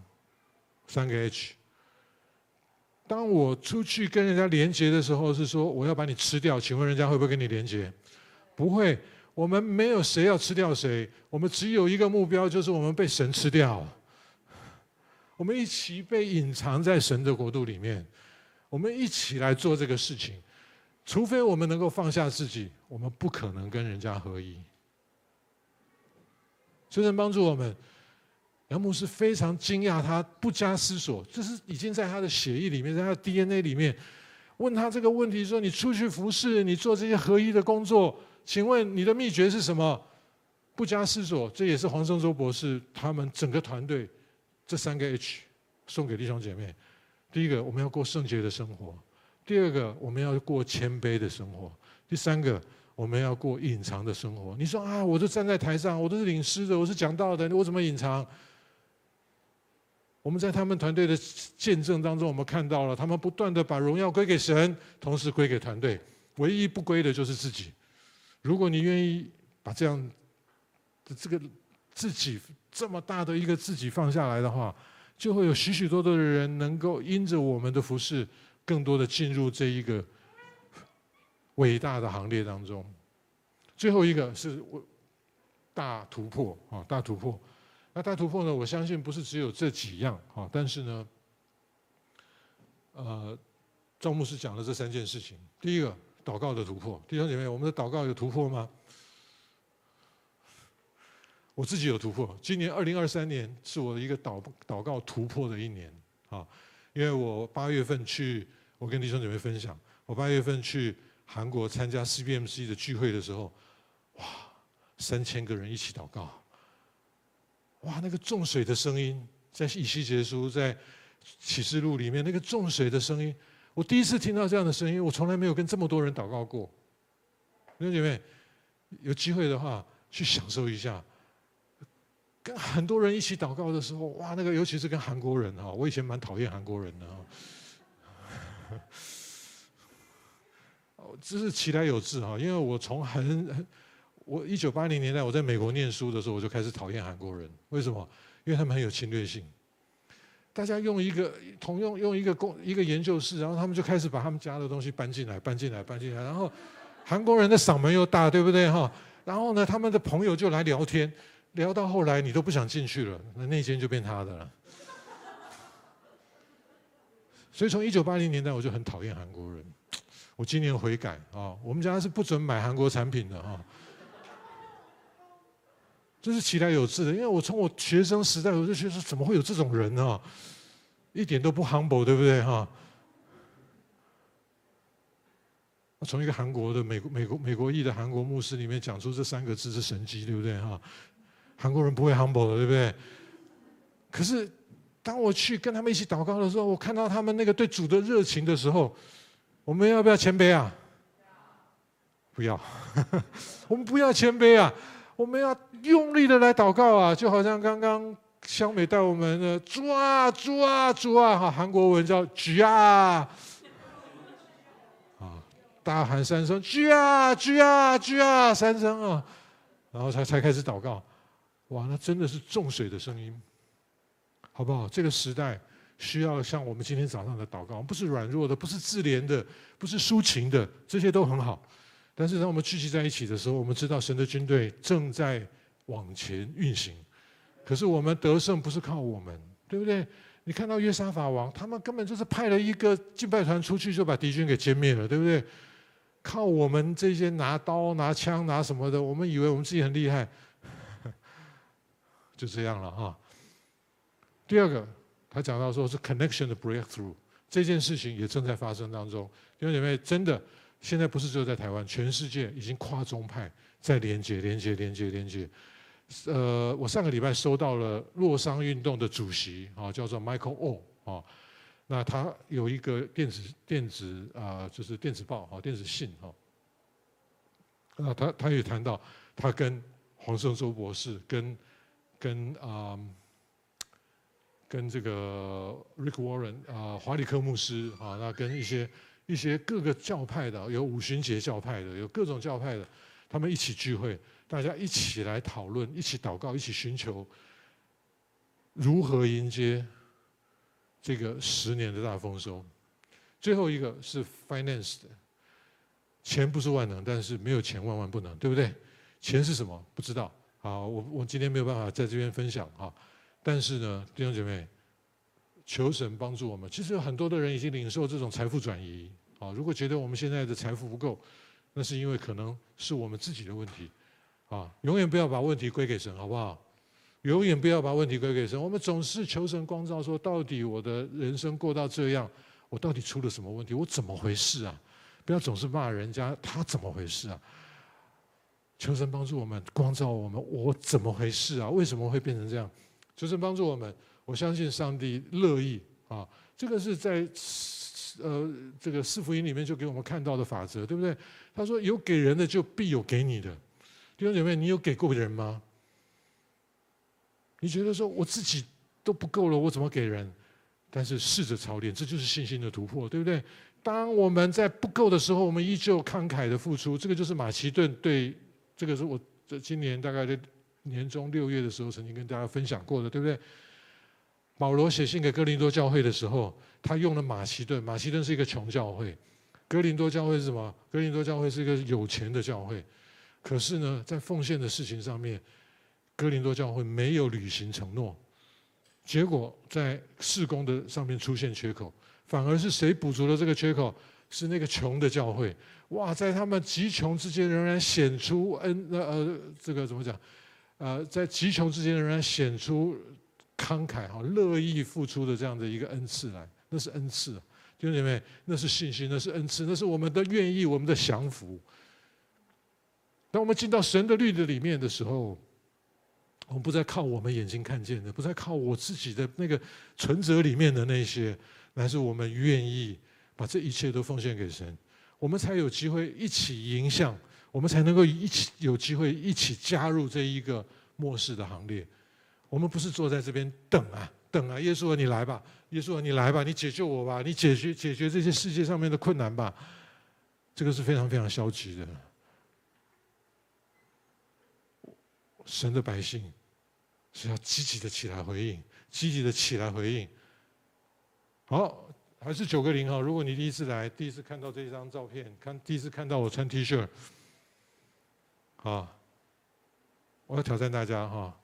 三个 H。当我出去跟人家连接的时候，是说我要把你吃掉，请问人家会不会跟你连接？不会，我们没有谁要吃掉谁，我们只有一个目标，就是我们被神吃掉。我们一起被隐藏在神的国度里面，我们一起来做这个事情。除非我们能够放下自己，我们不可能跟人家合一。求神帮助我们。杨牧师非常惊讶，他不加思索，这是已经在他的血液里面，在他的 DNA 里面。问他这个问题说：“你出去服侍，你做这些合一的工作，请问你的秘诀是什么？”不加思索，这也是黄胜洲博士他们整个团队这三个 H 送给弟兄姐妹。第一个，我们要过圣洁的生活；第二个，我们要过谦卑的生活；第三个。我们要过隐藏的生活。你说啊，我都站在台上，我都是领诗的，我是讲道的，我怎么隐藏？我们在他们团队的见证当中，我们看到了他们不断的把荣耀归给神，同时归给团队，唯一不归的就是自己。如果你愿意把这样的这个自己这么大的一个自己放下来的话，就会有许许多多的人能够因着我们的服侍，更多的进入这一个。伟大的行列当中，最后一个是我大突破啊！大突破，那大突破呢？我相信不是只有这几样啊，但是呢，呃，赵牧师讲了这三件事情。第一个，祷告的突破。弟兄姐妹，我们的祷告有突破吗？我自己有突破。今年二零二三年是我的一个祷祷告突破的一年啊，因为我八月份去，我跟弟兄姐妹分享，我八月份去。韩国参加 CBMC 的聚会的时候，哇，三千个人一起祷告，哇，那个重水的声音，在以西结书，在启示录里面那个重水的声音，我第一次听到这样的声音，我从来没有跟这么多人祷告过。弟兄姐妹，有机会的话去享受一下，跟很多人一起祷告的时候，哇，那个尤其是跟韩国人哈，我以前蛮讨厌韩国人的哈。这是其来有自哈，因为我从很我一九八零年代我在美国念书的时候，我就开始讨厌韩国人。为什么？因为他们很有侵略性。大家用一个同用用一个工一个研究室，然后他们就开始把他们家的东西搬进来，搬进来，搬进来。然后韩国人的嗓门又大，对不对哈？然后呢，他们的朋友就来聊天，聊到后来你都不想进去了，那那间就变他的了。所以从一九八零年代我就很讨厌韩国人。我今年悔改啊！我们家是不准买韩国产品的啊，这是其来有自的。因为我从我学生时代我就觉得，怎么会有这种人呢？一点都不 humble，对不对哈？从一个韩国的美国美国美国裔的韩国牧师里面讲出这三个字是神迹，对不对哈？韩国人不会 humble 的，对不对？可是当我去跟他们一起祷告的时候，我看到他们那个对主的热情的时候，我们要不要谦卑啊？不要，我们不要谦卑啊！我们要用力的来祷告啊！就好像刚刚香美带我们的主啊主啊主啊哈，韩国文叫举啊。大喊三声“举啊举啊举啊”三声啊，然后才才开始祷告。哇，那真的是重水的声音，好不好？这个时代需要像我们今天早上的祷告，不是软弱的，不是自怜的，不是抒情的，这些都很好。但是当我们聚集在一起的时候，我们知道神的军队正在往前运行。可是我们得胜不是靠我们，对不对？你看到约沙法王，他们根本就是派了一个敬拜团出去，就把敌军给歼灭了，对不对？靠我们这些拿刀、拿枪、拿什么的，我们以为我们自己很厉害，就这样了哈。第二个，他讲到说是 connection 的 breakthrough，这件事情也正在发生当中。弟兄姐妹，真的，现在不是只有在台湾，全世界已经跨宗派在连接、连接、连接、连接。呃，我上个礼拜收到了洛桑运动的主席啊，叫做 Michael O 啊。那他有一个电子电子啊、就是电子报啊，电子信啊。那他他也谈到，他跟黄圣洲博士，跟跟啊、跟这个 Rick Warren 啊、呃，华理克牧师啊，那跟一些一些各个教派的，有五旬节教派的，有各种教派的，他们一起聚会，大家一起来讨论，一起祷告，一起寻求如何迎接。这个十年的大丰收，最后一个是 finance 的，钱不是万能，但是没有钱万万不能，对不对？钱是什么？不知道。好，我我今天没有办法在这边分享哈，但是呢，弟兄姐妹，求神帮助我们。其实有很多的人已经领受这种财富转移啊。如果觉得我们现在的财富不够，那是因为可能是我们自己的问题啊。永远不要把问题归给神，好不好？永远不要把问题归给神。我们总是求神光照，说到底我的人生过到这样，我到底出了什么问题？我怎么回事啊？不要总是骂人家，他怎么回事啊？求神帮助我们，光照我们，我怎么回事啊？为什么会变成这样？求神帮助我们，我相信上帝乐意啊。这个是在呃这个四福音里面就给我们看到的法则，对不对？他说有给人的就必有给你的。弟兄姐妹，你有给过人吗？你觉得说我自己都不够了，我怎么给人？但是试着操练，这就是信心的突破，对不对？当我们在不够的时候，我们依旧慷慨的付出，这个就是马其顿对这个是我这今年大概在年中六月的时候曾经跟大家分享过的，对不对？保罗写信给哥林多教会的时候，他用了马其顿，马其顿是一个穷教会，哥林多教会是什么？哥林多教会是一个有钱的教会，可是呢，在奉献的事情上面。哥林多教会没有履行承诺，结果在事工的上面出现缺口，反而是谁补足了这个缺口？是那个穷的教会。哇，在他们极穷之间仍然显出恩，呃，这个怎么讲？呃，在极穷之间仍然显出慷慨哈，乐意付出的这样的一个恩赐来，那是恩赐，弟兄姐妹，那是信心，那是恩赐，那是我们的愿意，我们的降服。当我们进到神的律的里面的时候。我们不再靠我们眼睛看见的，不再靠我自己的那个存折里面的那些，乃是我们愿意把这一切都奉献给神，我们才有机会一起迎向，我们才能够一起有机会一起加入这一个末世的行列。我们不是坐在这边等啊等啊，耶稣啊，你来吧，耶稣啊，你来吧，你解救我吧，你解决解决这些世界上面的困难吧。这个是非常非常消极的。神的百姓。是要积极的起来回应，积极的起来回应。好，还是九个零哈。如果你第一次来，第一次看到这张照片，看第一次看到我穿 T 恤，啊，我要挑战大家哈。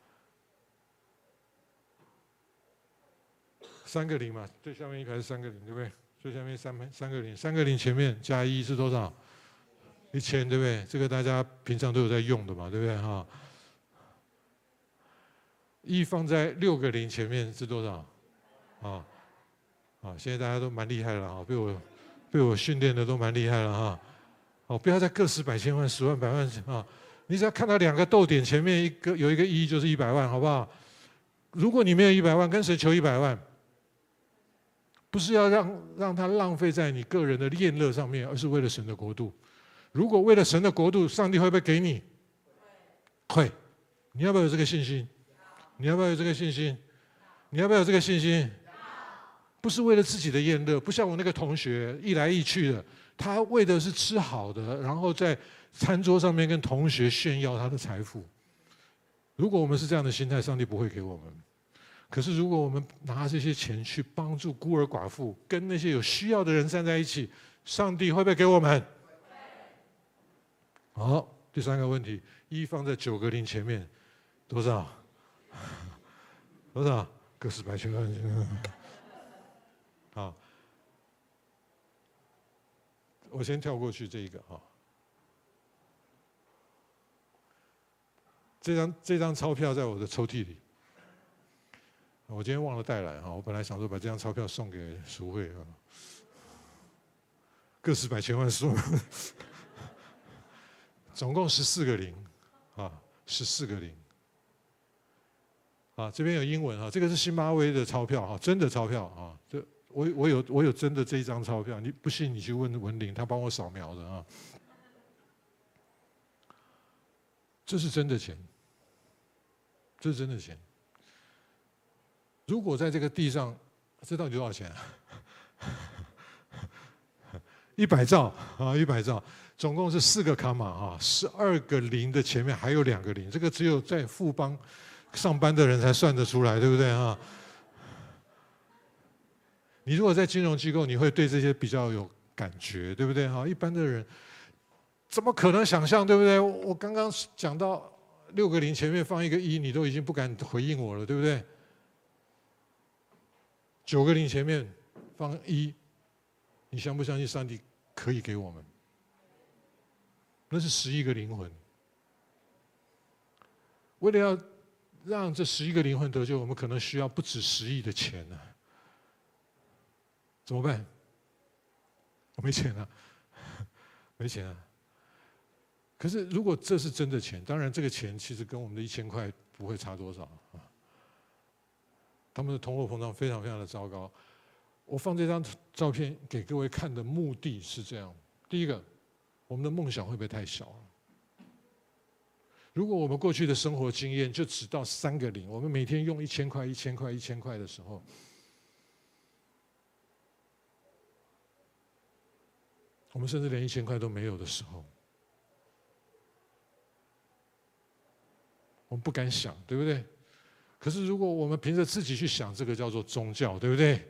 三个零嘛，最下面一排是三个零，对不对？最下面三排三个零，三个零前面加一是多少？一千，对不对？这个大家平常都有在用的嘛，对不对哈？一放在六个零前面是多少？啊，啊，现在大家都蛮厉害了哈，被我被我训练的都蛮厉害了哈。哦，不要再个十百千万、十万、百万啊！你只要看到两个逗点前面一个有一个一，就是一百万，好不好？如果你没有一百万，跟谁求一百万？不是要让让他浪费在你个人的恋乐上面，而是为了神的国度。如果为了神的国度，上帝会不会给你？会。你要不要有这个信心？你要不要有这个信心？你要不要有这个信心？不是为了自己的厌乐，不像我那个同学一来一去的。他为的是吃好的，然后在餐桌上面跟同学炫耀他的财富。如果我们是这样的心态，上帝不会给我们。可是如果我们拿这些钱去帮助孤儿寡妇，跟那些有需要的人站在一起，上帝会不会给我们？好，第三个问题，一放在九个零前面，多少？多少？个十百千万。好。我先跳过去这一个哈，这张这张钞票在我的抽屉里，我今天忘了带来哈，我本来想说把这张钞票送给淑慧啊，个十百千万数，总共十四个零啊，十四个零，啊这边有英文啊，这个是辛巴威的钞票哈，真的钞票啊这。我我有我有真的这一张钞票，你不信你去问文林，他帮我扫描的啊。这是真的钱，这是真的钱。如果在这个地上，这到底多少钱啊？一百兆啊，一百兆，总共是四个卡码啊，十二个零的前面还有两个零，这个只有在富邦上班的人才算得出来，对不对啊？你如果在金融机构，你会对这些比较有感觉，对不对？哈，一般的人怎么可能想象，对不对？我刚刚讲到六个零前面放一个一，你都已经不敢回应我了，对不对？九个零前面放一，你相不相信上帝可以给我们？那是十一个灵魂。为了要让这十一个灵魂得救，我们可能需要不止十亿的钱呢。怎么办？我没钱了，没钱啊！可是如果这是真的钱，当然这个钱其实跟我们的一千块不会差多少啊。他们的通货膨胀非常非常的糟糕。我放这张照片给各位看的目的是这样：第一个，我们的梦想会不会太小了？如果我们过去的生活经验就只到三个零，我们每天用一千块、一千块、一千块的时候。我们甚至连一千块都没有的时候，我们不敢想，对不对？可是如果我们凭着自己去想，这个叫做宗教，对不对？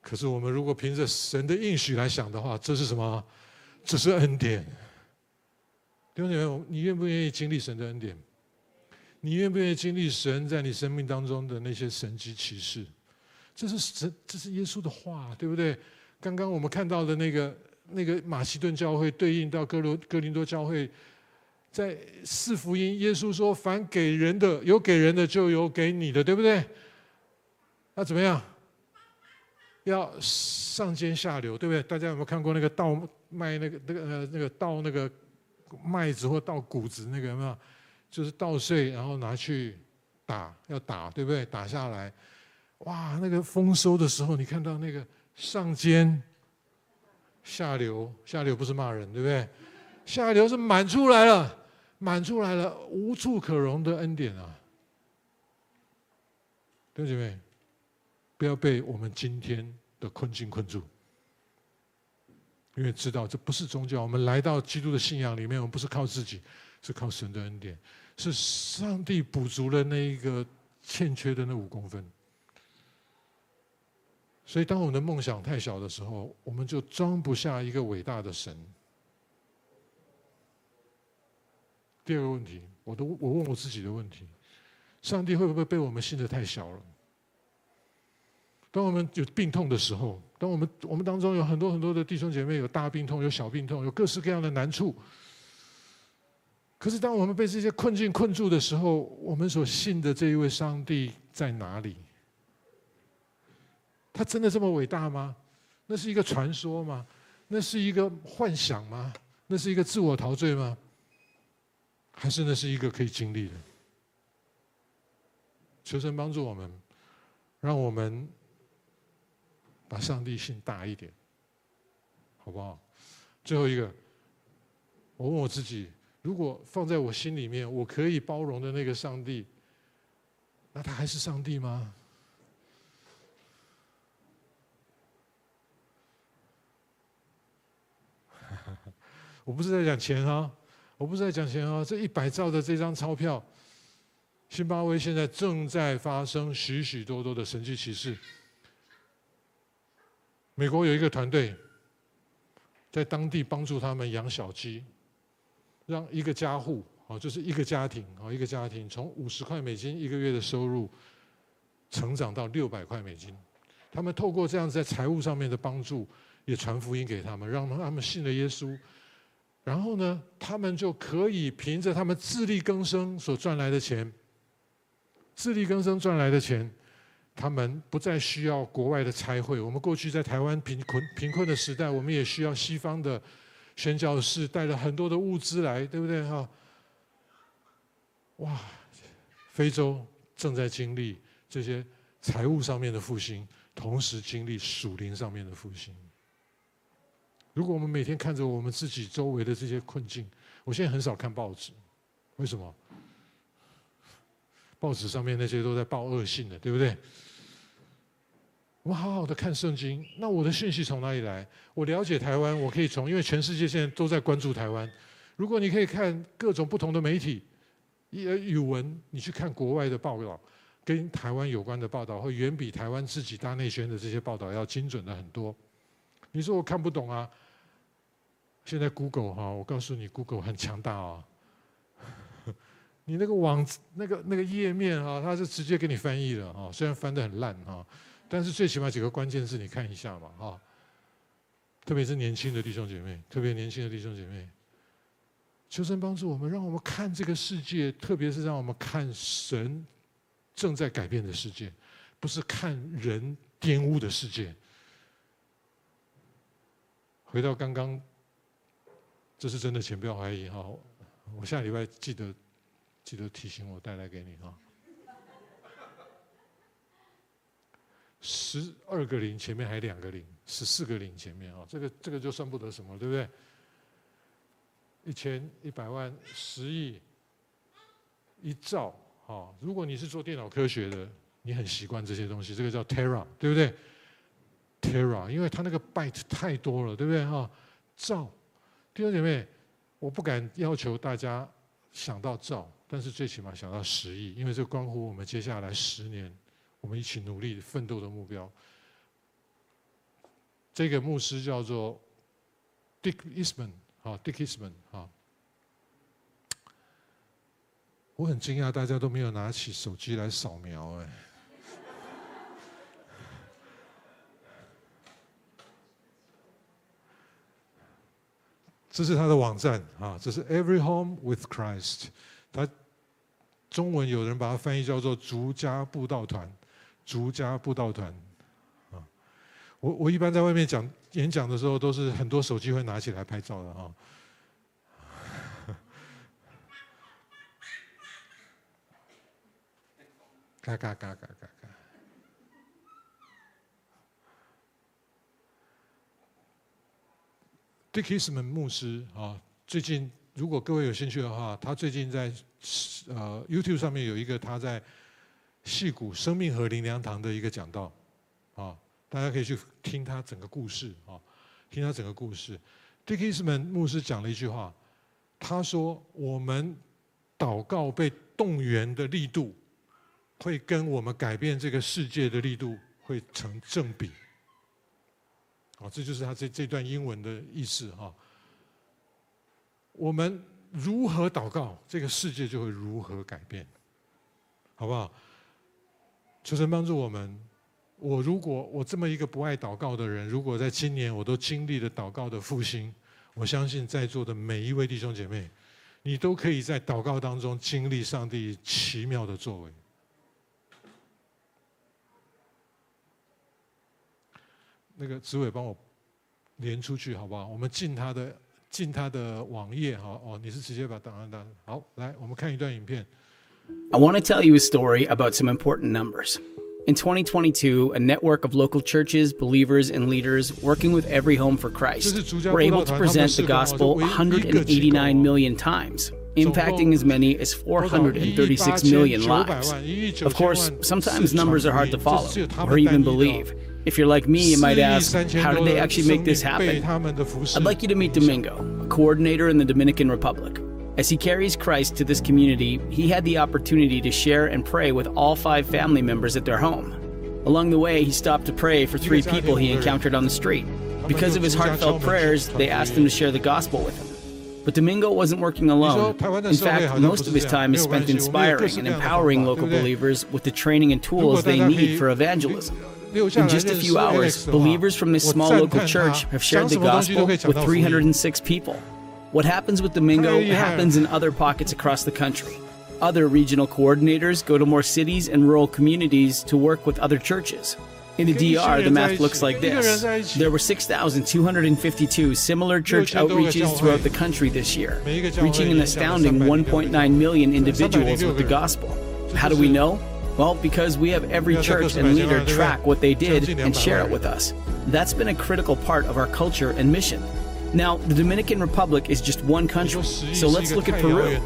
可是我们如果凭着神的应许来想的话，这是什么？这是恩典。弟兄姐妹，你愿不愿意经历神的恩典？你愿不愿意经历神在你生命当中的那些神迹奇事？这是神，这是耶稣的话，对不对？刚刚我们看到的那个。那个马其顿教会对应到哥罗哥林多教会，在四福音，耶稣说：“凡给人的，有给人的，就有给你的，对不对？”那怎么样？要上尖下流，对不对？大家有没有看过那个倒卖那个那个呃那个倒那个麦子或倒谷子那个有没有？就是稻穗，然后拿去打，要打，对不对？打下来，哇，那个丰收的时候，你看到那个上尖。下流，下流不是骂人，对不对？下流是满出来了，满出来了，无处可容的恩典啊！弟兄姐妹，不要被我们今天的困境困住，因为知道这不是宗教。我们来到基督的信仰里面，我们不是靠自己，是靠神的恩典，是上帝补足了那一个欠缺的那五公分。所以，当我们的梦想太小的时候，我们就装不下一个伟大的神。第二个问题，我都我问我自己的问题：上帝会不会被我们信得太小了？当我们有病痛的时候，当我们我们当中有很多很多的弟兄姐妹有大病痛、有小病痛、有各式各样的难处，可是当我们被这些困境困住的时候，我们所信的这一位上帝在哪里？他真的这么伟大吗？那是一个传说吗？那是一个幻想吗？那是一个自我陶醉吗？还是那是一个可以经历的？求神帮助我们，让我们把上帝信大一点，好不好？最后一个，我问我自己：如果放在我心里面，我可以包容的那个上帝，那他还是上帝吗？我不是在讲钱啊，我不是在讲钱啊。这一百兆的这张钞票，新巴威现在正在发生许许多多的神迹奇事。美国有一个团队，在当地帮助他们养小鸡，让一个家户啊，就是一个家庭啊，一个家庭从五十块美金一个月的收入，成长到六百块美金。他们透过这样子在财务上面的帮助，也传福音给他们，让他们信了耶稣。然后呢，他们就可以凭着他们自力更生所赚来的钱，自力更生赚来的钱，他们不再需要国外的差会。我们过去在台湾贫困贫困的时代，我们也需要西方的宣教士带了很多的物资来，对不对哈？哇，非洲正在经历这些财务上面的复兴，同时经历属灵上面的复兴。如果我们每天看着我们自己周围的这些困境，我现在很少看报纸，为什么？报纸上面那些都在报恶性的，对不对？我们好好的看圣经，那我的讯息从哪里来？我了解台湾，我可以从，因为全世界现在都在关注台湾。如果你可以看各种不同的媒体，语文，你去看国外的报道，跟台湾有关的报道，会远比台湾自己大内宣的这些报道要精准的很多。你说我看不懂啊？现在 Google 哈，我告诉你，Google 很强大啊。你那个网那个那个页面哈，它是直接给你翻译的哈，虽然翻得很烂哈，但是最起码几个关键字你看一下嘛哈。特别是年轻的弟兄姐妹，特别年轻的弟兄姐妹，求神帮助我们，让我们看这个世界，特别是让我们看神正在改变的世界，不是看人玷污的世界。回到刚刚。这是真的请，不要怀疑哈！我下礼拜记得记得提醒我带来给你哈。十二个零前面还两个零，十四个零前面啊，这个这个就算不得什么，对不对？一千一百万、十亿、一兆哈！如果你是做电脑科学的，你很习惯这些东西，这个叫 Tera，对不对？Tera，因为它那个 byte 太多了，对不对哈？兆。弟兄姐妹，我不敢要求大家想到兆，但是最起码想到十亿，因为这关乎我们接下来十年我们一起努力奋斗的目标。这个牧师叫做 Dick Eastman，啊，Dick Eastman，啊，我很惊讶大家都没有拿起手机来扫描，哎。这是他的网站啊，这是 Every Home with Christ，他中文有人把它翻译叫做“逐家布道团”，逐家布道团啊。我我一般在外面讲演讲的时候，都是很多手机会拿起来拍照的啊。嘎嘎嘎嘎嘎。Dickiesman 牧师啊，最近如果各位有兴趣的话，他最近在呃 YouTube 上面有一个他在戏谷生命和灵粮堂的一个讲道啊，大家可以去听他整个故事啊，听他整个故事。Dickiesman 牧师讲了一句话，他说：“我们祷告被动员的力度，会跟我们改变这个世界的力度会成正比。”好，这就是他这这段英文的意思哈。我们如何祷告，这个世界就会如何改变，好不好？求神帮助我们。我如果我这么一个不爱祷告的人，如果在今年我都经历了祷告的复兴，我相信在座的每一位弟兄姐妹，你都可以在祷告当中经历上帝奇妙的作为。那个紫伟帮我 连出去，好不好？我们进他的进他的网页，好哦，你是直接把档案打好，来，我们看一段影片。I want to tell you a story about some important numbers. In 2022, a network of local churches, believers, and leaders working with Every Home for Christ were able to present the gospel 189 million times, impacting as many as 436 million lives. Of course, sometimes numbers are hard to follow or even believe. If you're like me, you might ask, how did they actually make this happen? I'd like you to meet Domingo, a coordinator in the Dominican Republic. As he carries Christ to this community, he had the opportunity to share and pray with all five family members at their home. Along the way, he stopped to pray for three people he encountered on the street. Because of his heartfelt prayers, they asked him to share the gospel with them. But Domingo wasn't working alone. In fact, most of his time is spent inspiring and empowering local believers with the training and tools they need for evangelism. In just a few hours, believers from this small local church have shared the gospel with 306 people. What happens with Domingo happens in other pockets across the country. Other regional coordinators go to more cities and rural communities to work with other churches. In the DR, the math looks like this. There were 6,252 similar church outreaches throughout the country this year, reaching an astounding 1.9 million individuals with the gospel. How do we know? Well, because we have every church and leader track what they did and share it with us. That's been a critical part of our culture and mission. Now, the Dominican Republic is just one country, so let's look at Peru.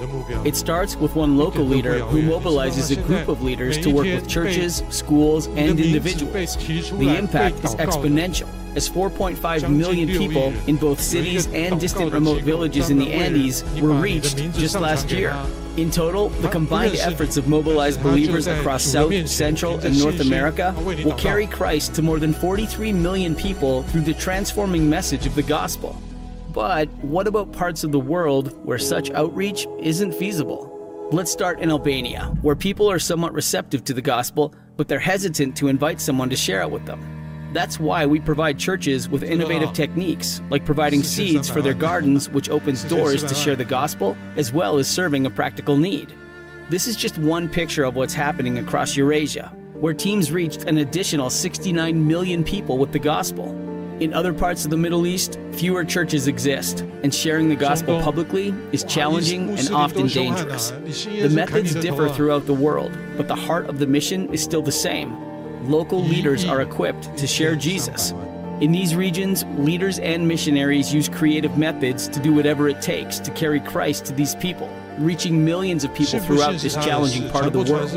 It starts with one local leader who mobilizes a group of leaders to work with churches, schools, and individuals. The impact is exponential, as 4.5 million people in both cities and distant remote villages in the Andes were reached just last year. In total, the combined efforts of mobilized believers across South, Central, and North America will carry Christ to more than 43 million people through the transforming message of the gospel. But what about parts of the world where such outreach isn't feasible? Let's start in Albania, where people are somewhat receptive to the gospel, but they're hesitant to invite someone to share it with them. That's why we provide churches with innovative techniques, like providing seeds for their gardens, which opens doors to share the gospel, as well as serving a practical need. This is just one picture of what's happening across Eurasia, where teams reached an additional 69 million people with the gospel. In other parts of the Middle East, fewer churches exist, and sharing the gospel publicly is challenging and often dangerous. The methods differ throughout the world, but the heart of the mission is still the same. Local leaders are equipped to share Jesus. In these regions, leaders and missionaries use creative methods to do whatever it takes to carry Christ to these people, reaching millions of people throughout this challenging part of the world.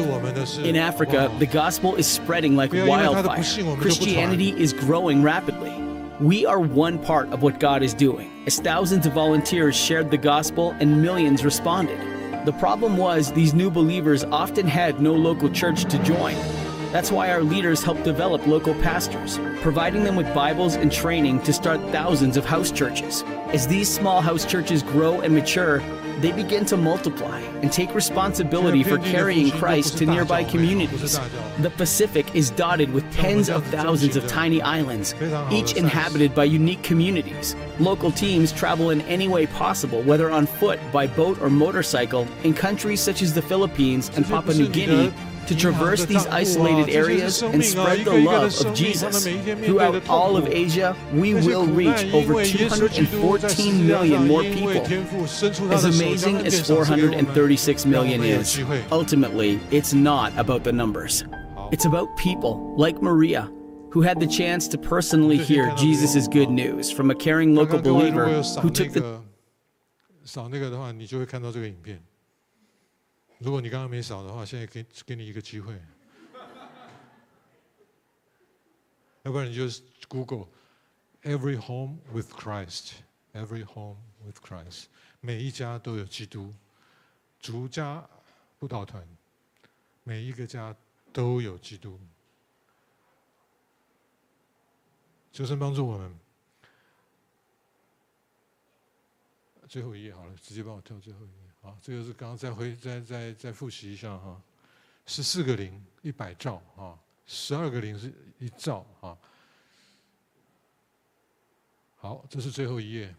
In Africa, the gospel is spreading like wildfire. Christianity is growing rapidly. We are one part of what God is doing, as thousands of volunteers shared the gospel and millions responded. The problem was these new believers often had no local church to join. That's why our leaders help develop local pastors, providing them with Bibles and training to start thousands of house churches. As these small house churches grow and mature, they begin to multiply and take responsibility for carrying Christ to nearby communities. The Pacific is dotted with tens of thousands of tiny islands, each inhabited by unique communities. Local teams travel in any way possible, whether on foot, by boat, or motorcycle, in countries such as the Philippines and Papua New Guinea to traverse these isolated areas and spread the love of Jesus. Throughout all of Asia, we will reach over 214 million more people. As amazing as 436 million is, ultimately, it's not about the numbers. It's about people like Maria, who had the chance to personally hear Jesus' good news from a caring local believer who took the 扫那个的话，你就会看到这个影片。 如果你刚刚没扫的话，现在给给你一个机会，要不然你就 Google Every Home with Christ，Every Home with Christ，每一家都有基督，逐家布道团，每一个家都有基督，求神帮助我们。最后一页好了，直接帮我跳最后一页。啊，这个是刚刚再回再再再复习一下哈，十四个零一百兆啊，十二个零是一兆啊。好，这是最后一页。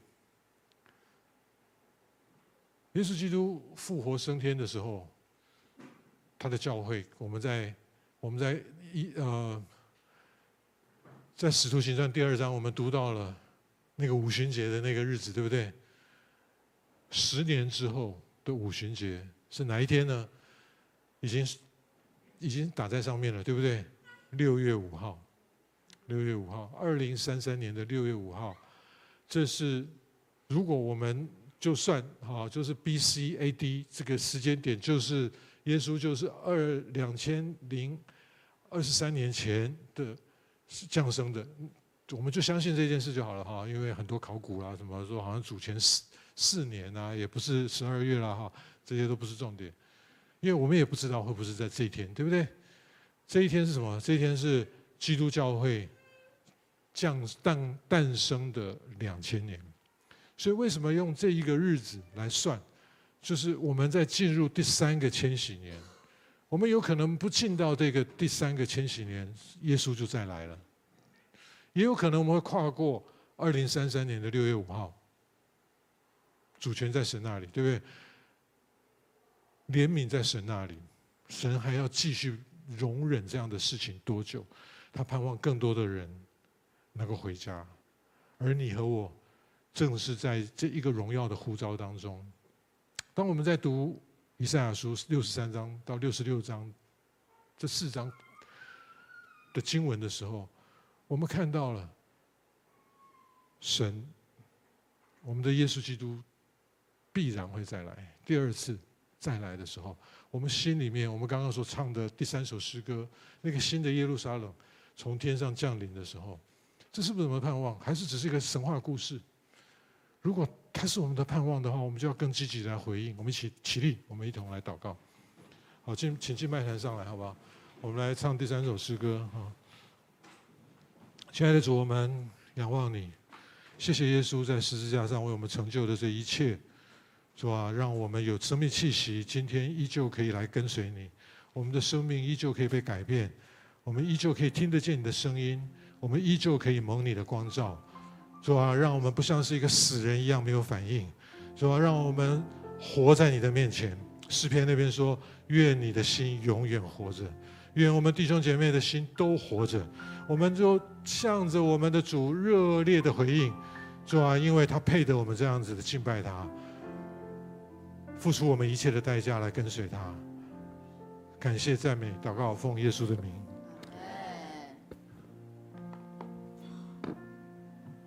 耶稣基督复活升天的时候，他的教会，我们在我们在一呃，在使徒行传第二章，我们读到了那个五旬节的那个日子，对不对？十年之后的五旬节是哪一天呢？已经已经打在上面了，对不对？六月五号，六月五号，二零三三年的六月五号，这是如果我们就算哈，就是 B C A D 这个时间点，就是耶稣就是二两千零二十三年前的降生的。我们就相信这件事就好了哈，因为很多考古啊什么说好像主前四四年啊，也不是十二月了哈，这些都不是重点，因为我们也不知道会不会在这一天，对不对？这一天是什么？这一天是基督教会降诞诞生的两千年，所以为什么用这一个日子来算？就是我们在进入第三个千禧年，我们有可能不进到这个第三个千禧年，耶稣就再来了。也有可能我们会跨过二零三三年的六月五号，主权在神那里，对不对？怜悯在神那里，神还要继续容忍这样的事情多久？他盼望更多的人能够回家，而你和我正是在这一个荣耀的呼召当中。当我们在读以赛亚书六十三章到六十六章这四章的经文的时候，我们看到了神，我们的耶稣基督必然会再来。第二次再来的时候，我们心里面，我们刚刚所唱的第三首诗歌，那个新的耶路撒冷从天上降临的时候，这是不是我们的盼望？还是只是一个神话故事？如果它是我们的盼望的话，我们就要更积极来回应。我们一起起立，我们一同来祷告。好，进，请进麦坛上来，好不好？我们来唱第三首诗歌啊。亲爱的主，我们仰望你，谢谢耶稣在十字架上为我们成就的这一切，主啊，让我们有生命气息，今天依旧可以来跟随你，我们的生命依旧可以被改变，我们依旧可以听得见你的声音，我们依旧可以蒙你的光照，主啊，让我们不像是一个死人一样没有反应，主啊，让我们活在你的面前。诗篇那边说：愿你的心永远活着，愿我们弟兄姐妹的心都活着。我们就向着我们的主热烈的回应，主啊，因为他配得我们这样子的敬拜他，付出我们一切的代价来跟随他。感谢赞美祷告，奉耶稣的名。